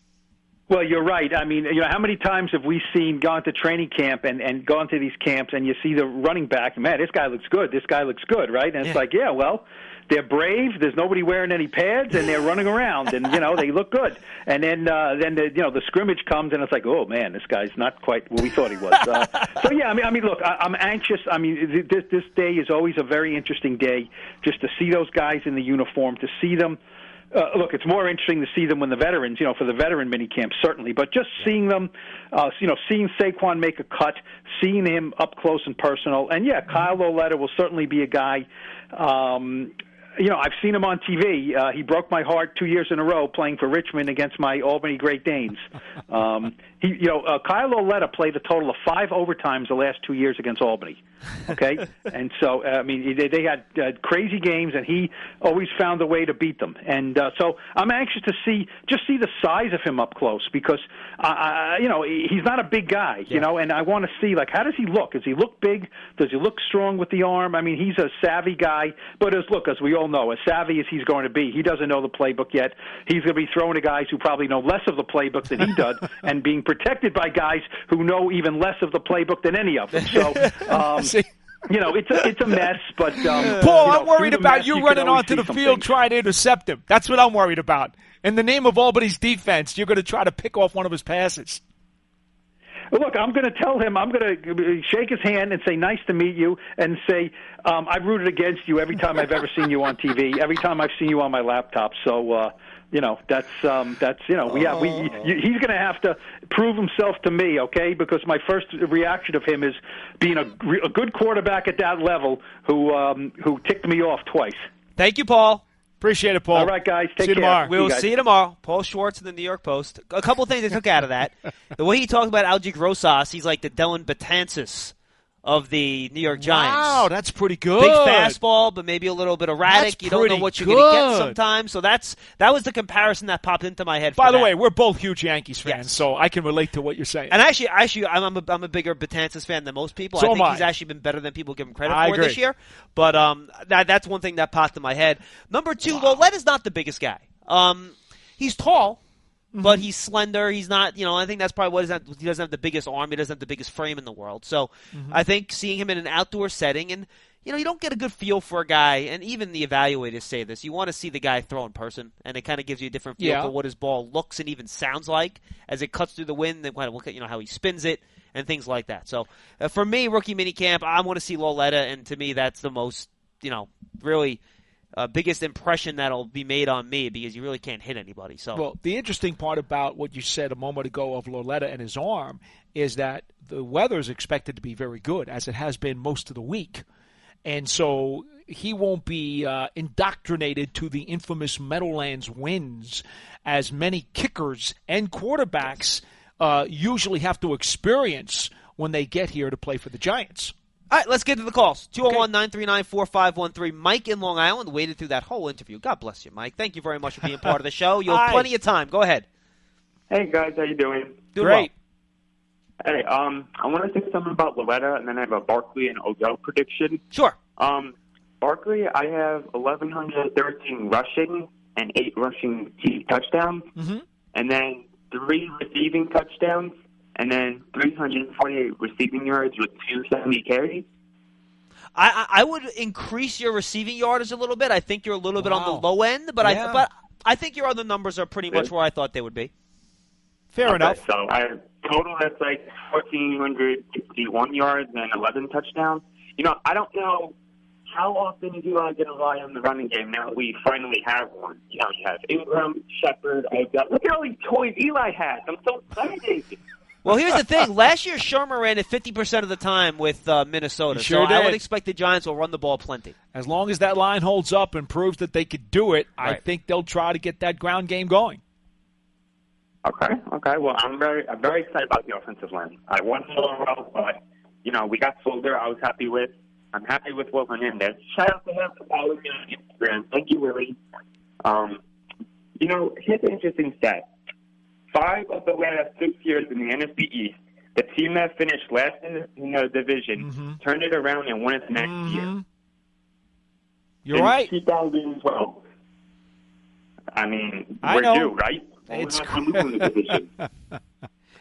Well, you're right. I mean, you know, how many times have we seen gone to training camp and and gone to these camps and you see the running back, man, this guy looks good. This guy looks good, right? And it's Yeah. like, yeah, well, they're brave. There's nobody wearing any pads, and they're running around, and you know they look good. And then uh, then the you know the scrimmage comes, and it's like, oh man, this guy's not quite what we thought he was. Uh, so yeah, I mean, I mean, look, I, I'm anxious. I mean, th- this this day is always a very interesting day, just to see those guys in the uniform, to see them uh, look, it's more interesting to see them when the veterans, you know, for the veteran mini camp certainly, but just seeing them, uh, you know, seeing Saquon make a cut, seeing him up close and personal, and yeah, Kyle Lauletta will certainly be a guy. Um, you know, I've seen him on TV. Uh, he broke my heart two years in a row playing for Richmond against my Albany Great Danes. Um, he, you know, uh, Kyle Lauletta played a total of five overtimes the last two years against Albany. Okay, and so uh, I mean, they, they had uh, crazy games, and he always found a way to beat them. And uh, so I'm anxious to see just see the size of him up close because, uh, uh, you know, he's not a big guy, you know, and I want to see like how does he look? Does he look big? Does he look strong with the arm? I mean, he's a savvy guy, but as look as we all know, as savvy as he's going to be, he doesn't know the playbook yet. He's going to be throwing to guys who probably know less of the playbook than he does, and being protected by guys who know even less of the playbook than any of them. So, um, you know, it's a, it's a mess. But um, Paul, you know, I'm worried about mess, you, running onto the field things. trying to intercept him. That's what I'm worried about. In the name of Albany's defense, you're going to try to pick off one of his passes. Look, I'm going to tell him. I'm going to shake his hand and say, "Nice to meet you," and say, um, "I've rooted against you every time I've ever seen you on TV, every time I've seen you on my laptop." So, uh, you know, that's um, that's you know, yeah, we you, he's going to have to prove himself to me, okay? Because my first reaction of him is being a, a good quarterback at that level who um, who ticked me off twice. Thank you, Paul. Appreciate it, Paul. All right, guys, take See you care. tomorrow. We'll guys. see you tomorrow. Paul Schwartz in the New York Post. A couple things I took out of that. The way he talked about Aldrick Rosas, he's like the Dellin Betances of the New York Giants. Wow, that's pretty good. Big fastball, but maybe a little bit erratic. That's you don't know what you're going to get sometimes. So that's that was the comparison that popped into my head. By the that. way, we're both huge Yankees fans, Yes. so I can relate to what you're saying. And actually, actually, I'm, I'm, a, I'm a bigger Betances fan than most people. So I think I. he's actually been better than people give him credit I for this year. But um, that that's one thing that popped in my head. Number two, Lauletta's not the biggest guy. Um, he's tall, but Mm-hmm. he's slender. He's not, you know. I think that's probably what not, he doesn't have the biggest arm. He doesn't have the biggest frame in the world. So Mm-hmm. I think seeing him in an outdoor setting and. You know, you don't get a good feel for a guy, and even the evaluators say this. You want to see the guy throw in person, and it kind of gives you a different feel Yeah. for what his ball looks and even sounds like as it cuts through the wind. Then kind of look at you know how he spins it and things like that. So uh, for me, rookie minicamp, I want to see Lauletta, and to me, that's the most you know really uh, biggest impression that'll be made on me because you really can't hit anybody. So Well, the interesting part about what you said a moment ago of Lauletta and his arm is that the weather is expected to be very good, as it has been most of the week. And so he won't be uh, indoctrinated to the infamous Meadowlands winds as many kickers and quarterbacks uh, usually have to experience when they get here to play for the Giants. All right, let's get to the calls. 201 939 4513. Mike in Long Island waited through that whole interview. God bless you, Mike. Thank you very much for being part of the show. You have Hi. plenty of time. Go ahead. Hey guys, how you doing? Doing Great. Hey, um, I want to say something about Loretta, and then I have a Barkley and Odell prediction. Sure. Um, Barkley, I have 1,113 rushing and eight rushing t- touchdowns, Mm-hmm. and then three receiving touchdowns, and then 348 receiving yards with 270 carries. I, I I would increase your receiving yards a little bit. I think you're a little bit on the low end, but Yeah. I but I think your other numbers are pretty much where I thought they would be. Fair Okay, enough. So I total that's like 1,461 yards and 11 touchdowns. You know, I don't know how often do I get a rely on the running game now that we finally have one. You know, you have Ingram, Shepard, Odell. Look at all these toys Eli has. I'm so excited. Well, here's the thing. Last year, Shurmur ran it 50% of the time with uh, Minnesota. He sure so I would expect the Giants will run the ball plenty. As long as that line holds up and proves that they could do it, I think they'll try to get that ground game going. Okay, okay. Well, I'm very, I'm very excited about the offensive line. I won in a row, but you know, we got Solder. I was happy with. I'm happy with Will Hernandez. Shout out to him for following me on Instagram. Thank you, Willie. Um, you know, here's an interesting stat. Five of the last six years in the NFC East, the team that finished last in the division Mhm. turned it around and won it the next year. Mhm. You're in right. 2012. I mean, I we're know. due, right? It's.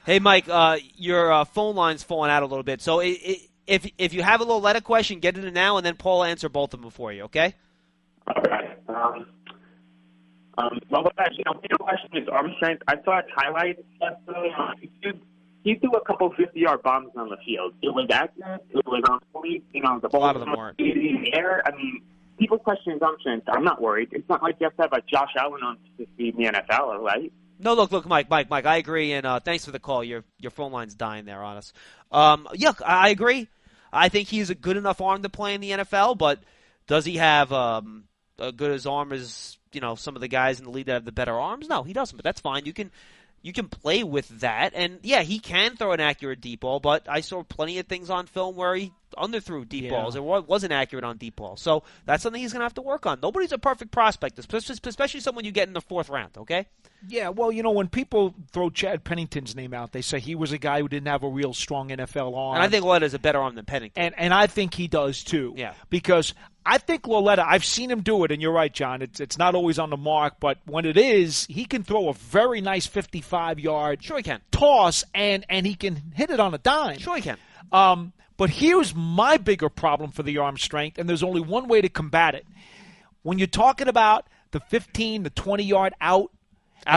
Hey, Mike, uh, your uh, phone line's falling out a little bit. So i i if if you have a Lauletta question, get it in now, and then Paul will answer both of them for you. Okay? All right. Um, um, well, you know, the question is arm strength. I saw his highlights yesterday on YouTube. He threw a couple 50-yard bombs on the field. It was accurate. It was on point. You know, the ball lot of them weren't. in the air. I mean, people question his arm strength. I'm not worried. It's not like you have to have a Josh Allen on to succeed in the NFL, right? No, look, look, Mike, Mike, Mike. I agree, and uh, thanks for the call. Your your phone line's dying there on us. Um, yeah, I agree. I think he's a good enough arm to play in the NFL, but does he have um, a good as arm as you know some of the guys in the league that have the better arms? No, he doesn't. But that's fine. You can you can play with that, and yeah, he can throw an accurate deep ball. But I saw plenty of things on film where he underthrew deep Yeah. balls. It wasn't accurate on deep balls. So that's something he's going to have to work on. Nobody's a perfect prospect, especially someone you get in the fourth round. Okay. Yeah, well, you know, when people throw Chad Pennington's name out, they say he was a guy who didn't have a real strong NFL arm. And I think is a better arm than Pennington. and and I think he does too. Yeah. Because I think Lauletta, I've seen him do it, and you're right, John. It's it's not always on the mark, but when it is, he can throw a very nice 55 yard Sure he can. toss, and and he can hit it on a dime. Sure he can. Um, but here's my bigger problem for the arm strength, and there's only one way to combat it. When you're talking about the 15, the 20 yard out,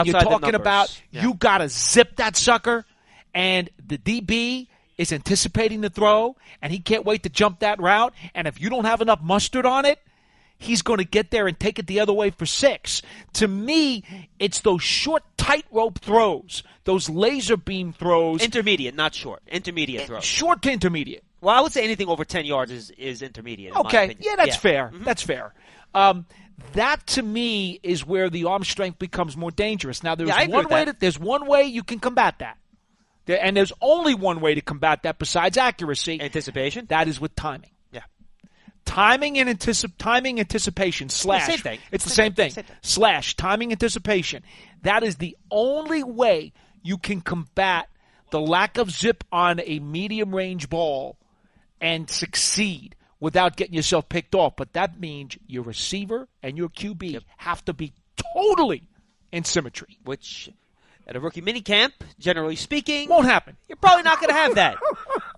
you're talking about yeah. you got to zip that sucker, and the DB is anticipating the throw, and he can't wait to jump that route. And if you don't have enough mustard on it, he's going to get there and take it the other way for six. To me, it's those short tightrope throws, those laser beam throws, Intermediate, not short. Intermediate eh, throws. short to intermediate. Well, I would say anything over 10 yards is, is intermediate. in Okay, yeah, that's fair. That's fair. Um, that to me is where the arm strength becomes more dangerous. Now, there's Yeah, one way that. to, there's one way you can combat that, There- and there's only one way to combat that besides accuracy. Anticipation? that is with timing. Yeah. Timing and anticip- timing anticipation slash. same thing. It's the Same same thing. thing. Slash timing anticipation. That is the only way you can combat the lack of zip on a medium range ball and succeed without getting yourself picked off. But that means your receiver and your QB have to be totally in symmetry. Which, at a rookie minicamp, generally speaking, Won't happen. you're probably not going to have that.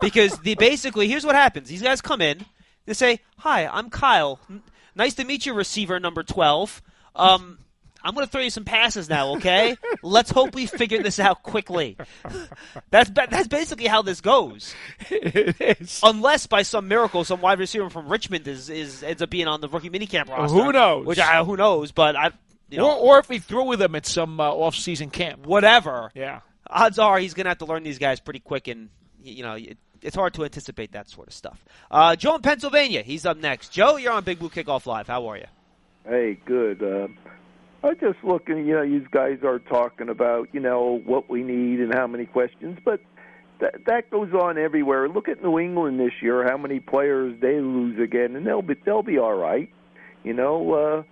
because the basically, here's what happens. These guys come in, they say, Hi, I'm Kyle. N- Nice to meet you, receiver number 12. Um, I'm going to throw you some passes now, okay? Let's hope we figure this out quickly. That's ba- that's basically how this goes. it is. Unless by some miracle, some wide receiver from Richmond is, is ends up being on the rookie minicamp roster. Who knows? Which I, who knows? But I, you know, Or, or if he threw with them at some uh, off-season camp. whatever. Yeah. Odds are he's going to have to learn these guys pretty quick, and you know it, it's hard to anticipate that sort of stuff. Uh, Joe in Pennsylvania, he's up next. Joe, you're on Big Blue Kickoff Live. How are you? Hey, good. Uh, I just looking, you know, these guys are talking about, you know, what we need and how many questions, but that that goes on everywhere. Look at New England this year, how many players they lose again, and they'll be they'll be all right, you know. Uh,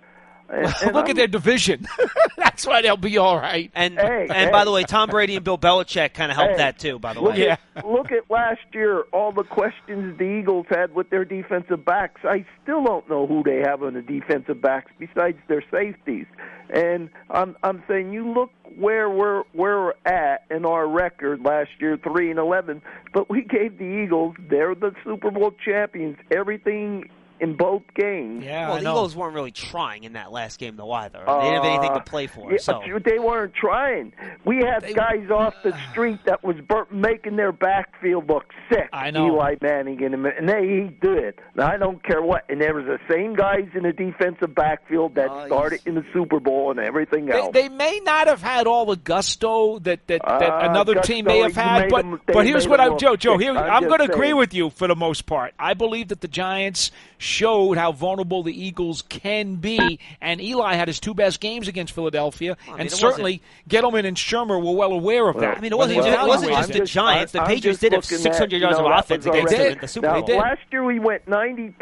And, and Look I'm- at their division. That's why they'll be all right. And Hey, and by the way, Tom Brady and Bill Belichick kind of helped Hey. that too. By the Look way, Yeah. look at last year, all the questions the Eagles had with their defensive backs. I still don't know who they have on the defensive backs besides their safeties. And I'm I'm saying you look where we're where we're at in our record last year, three and eleven. But we gave the Eagles, they're the Super Bowl champions, everything in both games. Yeah, well, I the know. Eagles weren't really trying in that last game though either. they didn't have anything to play for. Uh, Yeah, so they weren't trying. We had guys off the street that was bur- making their backfield look sick. I know. Eli Manning and him, and they he did. Now I don't care what. And there was the same guys in the defensive backfield that Uh, started in the Super Bowl and everything They, else. they may not have had all the gusto that that, that Uh, another team may have had, but them- but here's what I look Joe Joe sick. here I'm I'm going to agree with you for the most part. I believe that the Giants showed how vulnerable the Eagles can be, and Eli had his two best games against Philadelphia, mean, and certainly Gettleman and Shurmur were well aware of that. I mean, it wasn't they just, it wasn't just the Giants. The I'm Patriots did have looking 600 at, yards know, of offense was against them in the Super Bowl. They did. last year we went 90%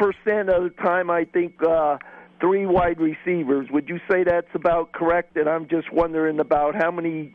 of the time, I think, uh, three wide receivers. Would you say that's about correct? And I'm just wondering about how many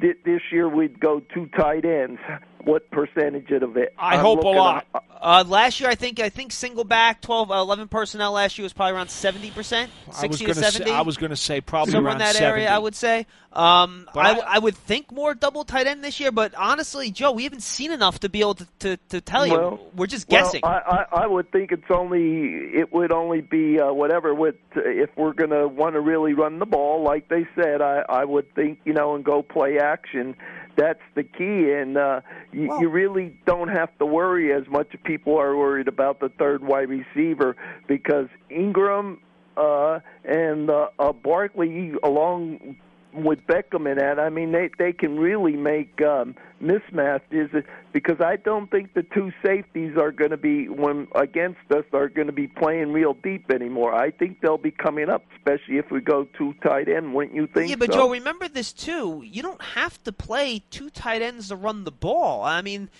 thi- this year we'd go two tight ends. What percentage of it? I I'm hope a lot. Uh, last year, I think I think single back 12, uh, 11 personnel last year was probably around 70 percent, 60 to gonna say, 70. I was going to say probably somewhere around in that 70. area, I would say. Um, I, I- I would think more double tight end this year, but honestly, Joe, we haven't seen enough to be able to, to, to tell you. We're just well, guessing. I, I, I would think it's only it would only be uh, whatever with if we're going to want to really run the ball, like they said. I, I would think you know and go play action that's the key, and uh, you, Well- you really don't have to worry as much as people are worried about the third wide receiver because Ingram uh, and uh, uh, Barkley, along with Beckham in that, I mean, they they can really make um, mismatches because I don't think the two safeties are going to be when against us are going to be playing real deep anymore. I think they'll be coming up, especially if we go two tight end. Wouldn't you think? Yeah, but so? Joe, remember this too. You don't have to play two tight ends to run the ball. I mean,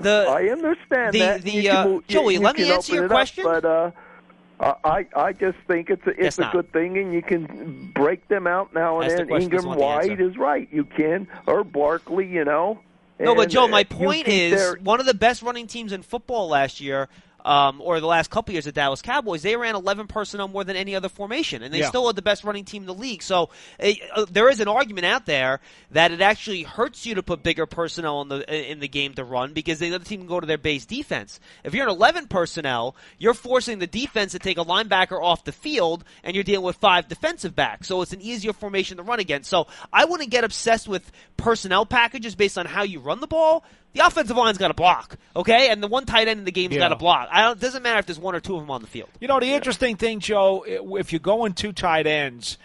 the I understand the- that. the, You can uh, move- Joey, you let me answer your it up, question. but uh, I I just think it's a it's a good thing, and you can break them out now and Ask the then. question, Ingram White is right. You can or Barkley, you know. No, but Joe, uh, my point is they're- one of the best running teams in football last year, um, or the last couple years, the Dallas Cowboys. They ran 11 personnel more than any other formation, and they Yeah. still had the best running team in the league. So eh, uh, there is an argument out there that it actually hurts you to put bigger personnel in the in the game to run because the other team can go to their base defense. If you're in 11 personnel, you're forcing the defense to take a linebacker off the field, and you're dealing with five defensive backs. So it's an easier formation to run against. So I wouldn't get obsessed with personnel packages based on how you run the ball. The offensive line's got to block, okay, and the one tight end in the game's Yeah. got to block. I don't, it doesn't matter if there's one or two of them on the field. You know, the interesting thing, Joe, if you're going two tight ends,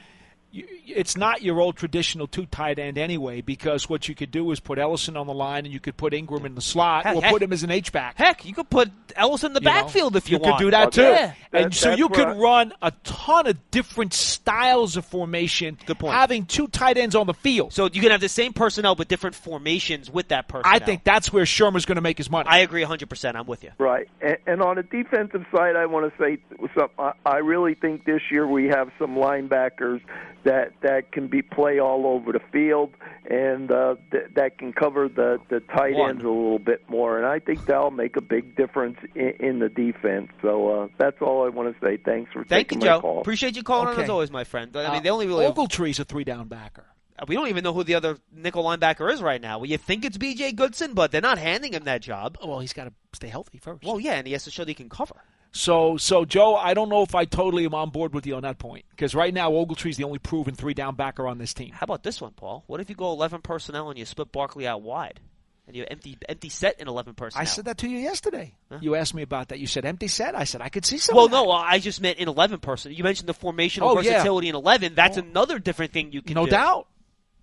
it's not your old traditional two tight end anyway, because what you could do is put Ellison on the line and you could put Ingram in the slot Heck, or heck. put him as an H back. Heck, you could put Ellis in the you know? backfield if you, could want. do that too. Yeah. And That- so you could I- run a ton of different styles of formation. Good point. Having two tight ends on the field. So you can have the same personnel but different formations with that person. I think that's where Shurmur's going to make his money. I agree 100%. I'm with you. Right, and, and on the defensive side, I want to say some. I, I really think this year we have some linebackers that that can be play all over the field and uh, th- that can cover the the tight One. ends a little bit more, and I think that'll make a big difference in, in the defense. So uh, that's all I want to say. Thanks for Thank you, taking my Joe. call. Appreciate you calling in Okay. as always, my friend. I mean, Uh, they only really Ogletree's a three down backer. we don't even know who the other nickel linebacker is right now. Well, you think it's B.J. Goodson, but they're not handing him that job. Well, he's got to stay healthy first. Well, yeah, and he has to show that he can cover. So, so Joe, I don't know if I totally am on board with you on that point because right now Ogletree's the only proven three down backer on this team. How about this one, Paul? What if you go 11 personnel and you split Barkley out wide? And you empty empty set in 11 personnel? I said that to you yesterday. You asked me about that. You said empty set. I said I could see some. Well, no, I just meant in 11 personnel. You mentioned the formational Oh, yeah. versatility in 11. That's Oh. another different thing you can no do. doubt.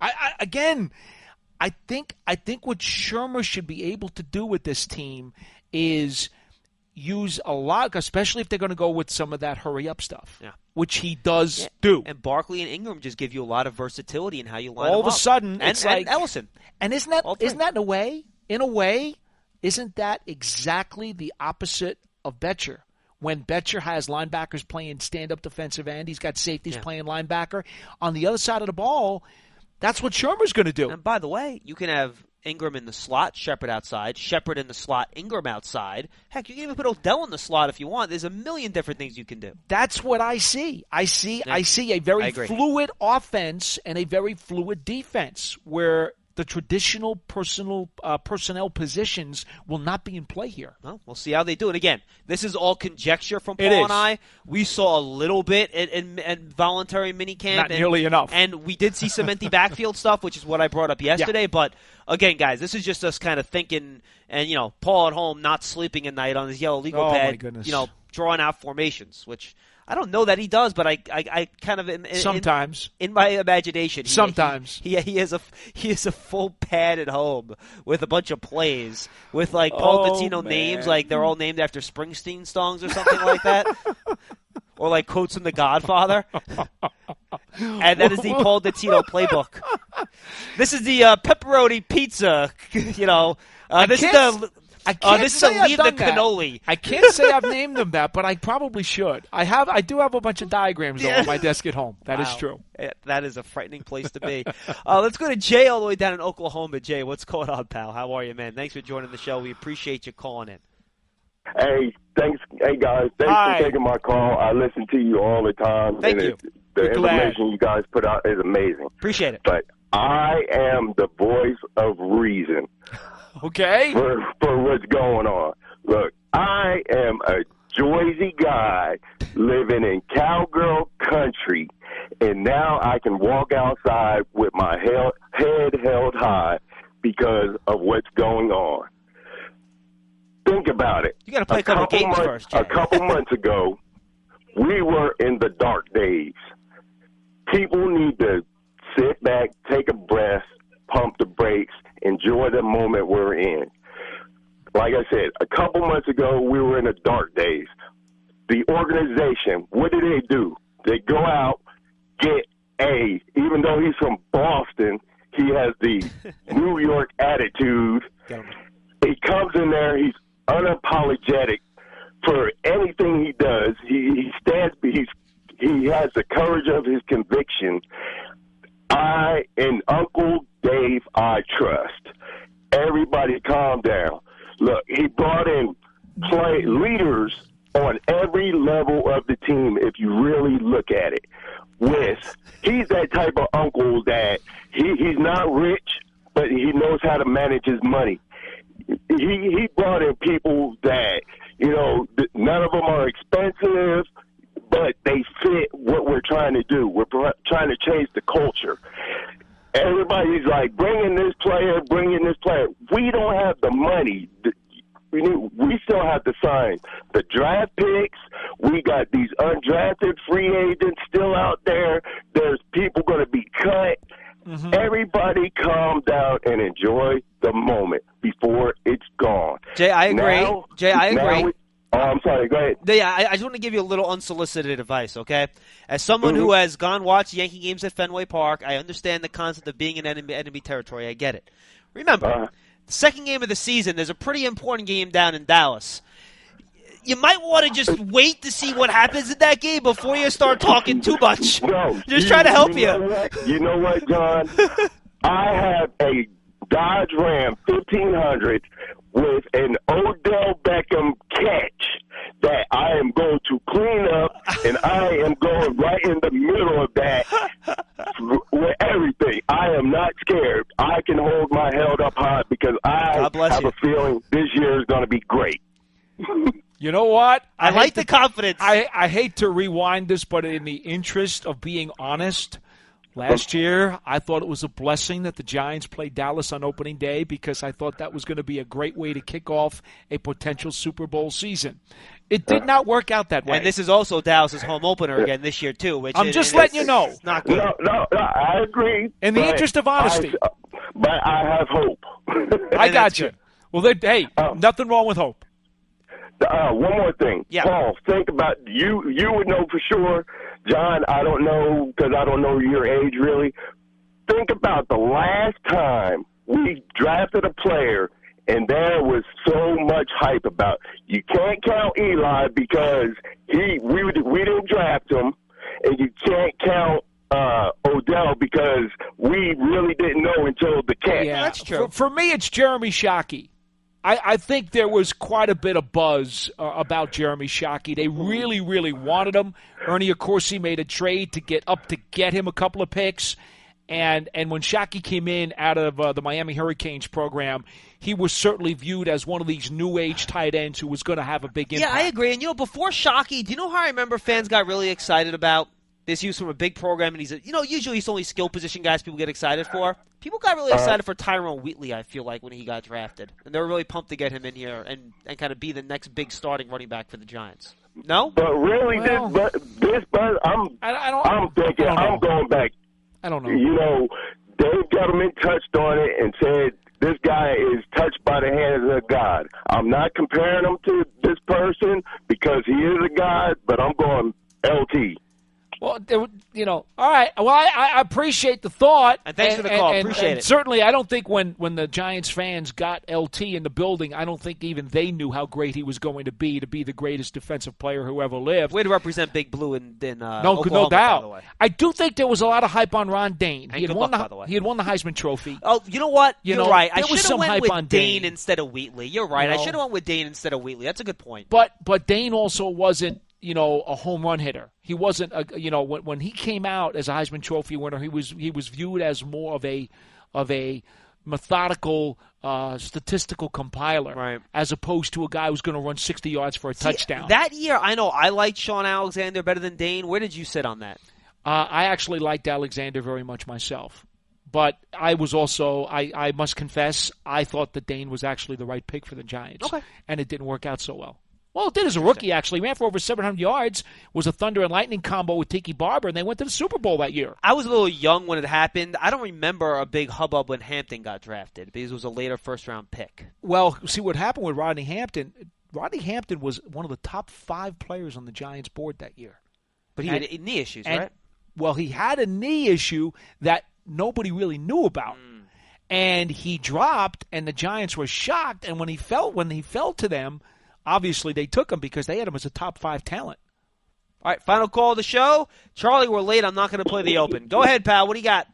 I, I again, I think I think what Shurmur should be able to do with this team is use a lot, especially if they're going to go with some of that hurry up stuff, Yeah. which he does Yeah. do. And Barkley and Ingram just give you a lot of versatility in how you line up. All of a sudden, and, it's and like- Ellison. And isn't that isn't that in a way, in a way, isn't that exactly the opposite of Bettcher? When Bettcher has linebackers playing stand up defensive end, he's got safeties Yeah. playing linebacker. On the other side of the ball, that's what Shurmur's going to do. And by the way, you can have Ingram in the slot, Shepard outside, Shepard in the slot, Ingram outside. Heck, you can even put Odell in the slot if you want. There's a million different things you can do. That's what I see. I see. Yeah. I see a very fluid offense and a very fluid defense, where the traditional personal uh, personnel positions will not be in play here. Well, we'll see how they do it. Again, this is all conjecture from Paul and I. We saw a little bit in, in, in voluntary minicamp. Not and, nearly enough. And we did see some empty backfield stuff, which is what I brought up yesterday. But again, guys, this is just us kind of thinking, and you know, Paul at home not sleeping at night on his yellow legal Oh, pad, you know, drawing out formations, which I don't know that he does, but I, I, I kind of in, in- Sometimes. in my imagination, he, Sometimes. he, he, he has a he has a full pad at home with a bunch of plays with like Paul Oh, names, like they're all named after Springsteen songs or something like that, or like quotes from The Godfather. and that is the Paul Dottino playbook. This is the uh, pepperoni pizza. You know, uh, this is the. I Uh, can't this is say a I've leave the done that. cannoli. I can't say I've named them that, but I probably should. I have. I do have a bunch of diagrams Yeah. on my desk at home. That is Wow. true. Eh, That is a frightening place to be. uh, let's go to Jay all the way down in Oklahoma. Jay, what's going on, pal? How are you, man? Thanks for joining the show. We appreciate you calling in. Hey, thanks. Hey guys, thanks Hi. for taking my call. I listen to you all the time. Thank and you. it- The We're glad. information you guys put out is amazing. Appreciate it. But I am the voice of reason Okay. for for what's going on. Look, I am a Jersey guy living in cowgirl country, and now I can walk outside with my hel- head held high because of what's going on. Think about it. You got to play a, couple, couple games months, first. Jay. A couple months ago, we were in the dark days. People need to sit back, take a breath, pump the brakes, enjoy the moment we're in. Like I said, a couple months ago, we were in the dark days. The organization, what did they do? They go out, get A. Even though he's from Boston, he has the New York attitude. He comes in there, he's unapologetic for anything he does. He, he stands, he's, he has the courage of his conviction. I and Uncle Dave, I trust. Everybody calm down. Look, he brought in play leaders on every level of the team if you really look at it. With he's that type of uncle that he, he's not rich, but he knows how to manage his money. He he brought in people that you know none of them are expensive, but they fit what we're trying to do. We're trying to change the culture. Everybody's like, bring in this player, bring in this player. We don't have the money. We need, we still have to sign the draft picks. We got these undrafted free agents still out there. There's people going to be cut. Mm-hmm. Everybody calm down and enjoy the moment before it's gone. Jay, I agree. Now- Jay, I agree. Oh, I'm sorry. Go ahead. Yeah, I, I just want to give you a little unsolicited advice, okay? As someone who has gone watch Yankee games at Fenway Park, I understand the concept of being in enemy, enemy territory. I get it. Remember, Uh, the second game of the season, there's a pretty important game down in Dallas. You might want to just wait to see what happens in that game before you start talking too much. No, Just trying to help you. Know what? You know what, John? I have a Dodge Ram 1500 with an Odell Beckham catch that I am going to clean up, and I am going right in the middle of that with everything. I am not scared. I can hold my head up high because I God bless have you. a feeling this year is going to be great. You know what? I, hate like to- the confidence. I, I hate to rewind this, but in the interest of being honest, last year I thought it was a blessing that the Giants played Dallas on opening day because I thought that was going to be a great way to kick off a potential Super Bowl season. It did not work out that way. and this is also Dallas's home opener again this year too. Which I'm is- just letting you know. not good. No, no, no, I agree. In the interest of honesty. I, but I have hope. I got you. Well, hey, Oh. nothing wrong with hope. Uh, one more thing. Yeah. Paul, think about you. You would know for sure. John, I don't know because I don't know your age really. Think about the last time we drafted a player and there was so much hype about. You can't count Eli because he we we didn't draft him, and you can't count uh, Odell because we really didn't know until the catch. Yeah, that's true. For, for me, it's Jeremy Shockey. I, I think there was quite a bit of buzz uh, about Jeremy Shockey. They really, really wanted him. Ernie Accorsi made a trade to get up to get him a couple of picks. And and when Shockey came in out of uh, the Miami Hurricanes program, he was certainly viewed as one of these new age tight ends who was going to have a big impact. Yeah, I agree. And you know, before Shockey, do you know how I remember fans got really excited about this use from a big program? And he's, a, you know, usually he's only skill position guys people get excited for. People got really uh-huh. excited for Tyrone Wheatley. I feel like when he got drafted, and they were really pumped to get him in here and and kind of be the next big starting running back for the Giants. No, But really, Well- this but this but I'm I, I don't. I'm thinking I don't I'm oh. going back I don't know. you know, Dave Gettleman touched on it and said this guy is touched by the hands of God. I'm not comparing him to this person because he is a god, but I'm going LT. Well, there you know, all right. Well, I, I appreciate the thought, And thanks for the call. Appreciate and it. Certainly, I don't think when when the Giants fans got LT in the building, I don't think even they knew how great he was going to be to be the greatest defensive player who ever lived. way to represent Big Blue and in uh, no, Oklahoma, no By the doubt. way. I do think there was a lot of hype on Ron Dayne. He had won luck, the, the he had won the Heisman Trophy. Oh, you know what? You You're know, right. I there should was have some went hype with on Dayne Dayne. instead of Wheatley. You're right. You I should have went with Dayne instead of Wheatley. That's a good point. But but Dane also wasn't you know a home run hitter. He wasn't a you know when when he came out as a Heisman Trophy winner, he was he was viewed as more of a of a methodical uh, statistical compiler Right. as opposed to a guy who's going to run 60 yards for a See, touchdown. That year, I know I liked Shaun Alexander better than Dayne. Where did you sit on that? uh, I actually liked Alexander very much myself. But I was also, I, I must confess, I thought that Dayne was actually the right pick for the Giants. Okay. And it didn't work out so well. Well, it did as a rookie, actually. Ran for over 700 yards, was a Thunder and Lightning combo with Tiki Barber, and they went to the Super Bowl that year. I was a little young when it happened. I don't remember a big hubbub when Hampton got drafted because it was a later first round pick. Well, see what happened with Rodney Hampton. Rodney Hampton was one of the top five players on the Giants board that year. But he And- had knee issues, and, right? Well, he had a knee issue that nobody really knew about. Hmm. And he dropped and the Giants were shocked and when he fell when he fell to them, obviously they took him because they had him as a top 5 talent. All right, final call of the show. Charlie, we're late. I'm not going to play the open. Go ahead, pal. What do you got?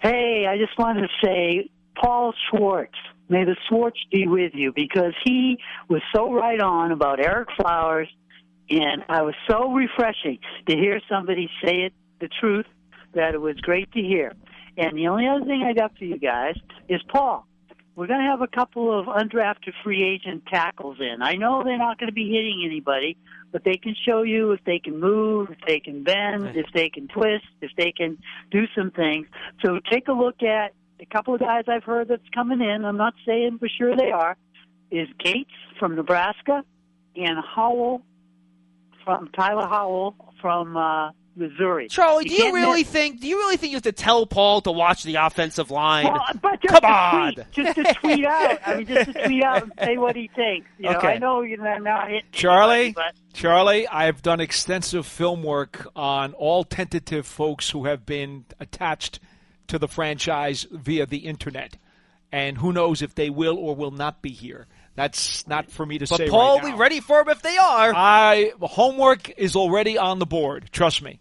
Hey, I just wanted to say, Paul Schwartz, may the Schwartz be with you because he was so right on about Ereck Flowers, and I was so refreshing to hear somebody say it, the truth, that it was great to hear. And the only other thing I got for you guys is Paul. We're going to have a couple of undrafted free agent tackles in. I know they're not going to be hitting anybody, but they can show you if they can move, if they can bend, if they can twist, if they can do some things. So take a look at a couple of guys I've heard that's coming in. I'm not saying for sure they are. Is Gates from Nebraska and Howell from Tyler Howell from uh, Missouri. Charlie, do you really miss- think? Do you really think you have to tell Paul to watch the offensive line? Well, but just Come to on. tweet, just to tweet out. I mean, just to tweet out and say what he thinks. You know, Okay. I know you're not hitting Charlie, anybody, but Charlie, I've done extensive film work on all tentative folks who have been attached to the franchise via the internet, and who knows if they will or will not be here. That's not for me to but say But Paul right will now. be ready for them if they are. I homework is already on the board. Trust me.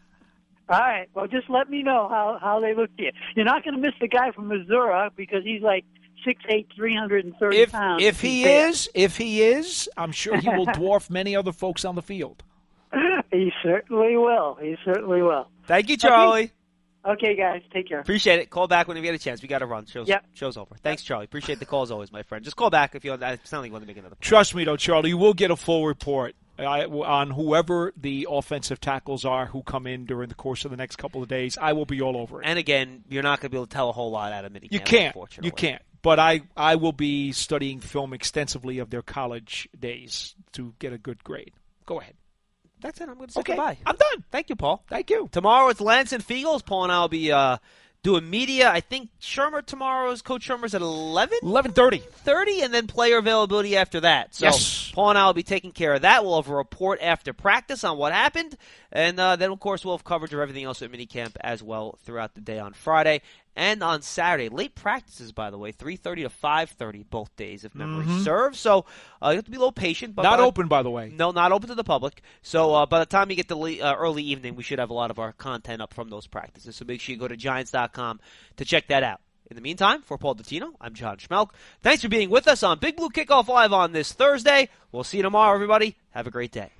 All right. Well, just let me know how how they look to you. You're not going to miss the guy from Missouri because he's like six eight, three hundred and thirty If pounds. if he there. is, if he is, I'm sure he will dwarf many other folks on the field. he certainly will. He certainly will. Thank you, Charlie. Okay, guys, take care. Appreciate it. Call back when you get a chance. We got to run. Show's, Yep. show's over. Thanks, Charlie. Appreciate the call as always, my friend. Just call back if you. I sound like you want to make another. Trust me, though, Charlie, you will get a full report I, on whoever the offensive tackles are who come in during the course of the next couple of days. I will be all over it. And again, you're not going to be able to tell a whole lot out of minicamp. You can't. Unfortunately. You can't. But I, I will be studying film extensively of their college days to get a good grade. Go ahead. That's it. I'm going to say Okay. goodbye. I'm done. Thank you, Paul. Thank you. Tomorrow it's Lance and Fiegels. Paul and I will be uh, doing media. I think Shurmur tomorrow's Coach Shurmur's at 11? 11:30. 30 and then player availability after that. So Yes. Paul and I will be taking care of that. We'll have a report after practice on what happened. And uh, then, of course, we'll have coverage of everything else at minicamp as well throughout the day on Friday and on Saturday. Late practices, by the way, 3.30 to 5.30 both days, if memory serves. So uh, you have to be a little patient. But Mm-hmm. Not by- open, by the way. No, not open to the public. So uh, by the time you get to le- uh, early evening, we should have a lot of our content up from those practices. So make sure you go to Giants.com to check that out. In the meantime, for Paul Dottino, I'm John Schmelk. Thanks for being with us on Big Blue Kickoff Live on this Thursday. We'll see you tomorrow, everybody. Have a great day.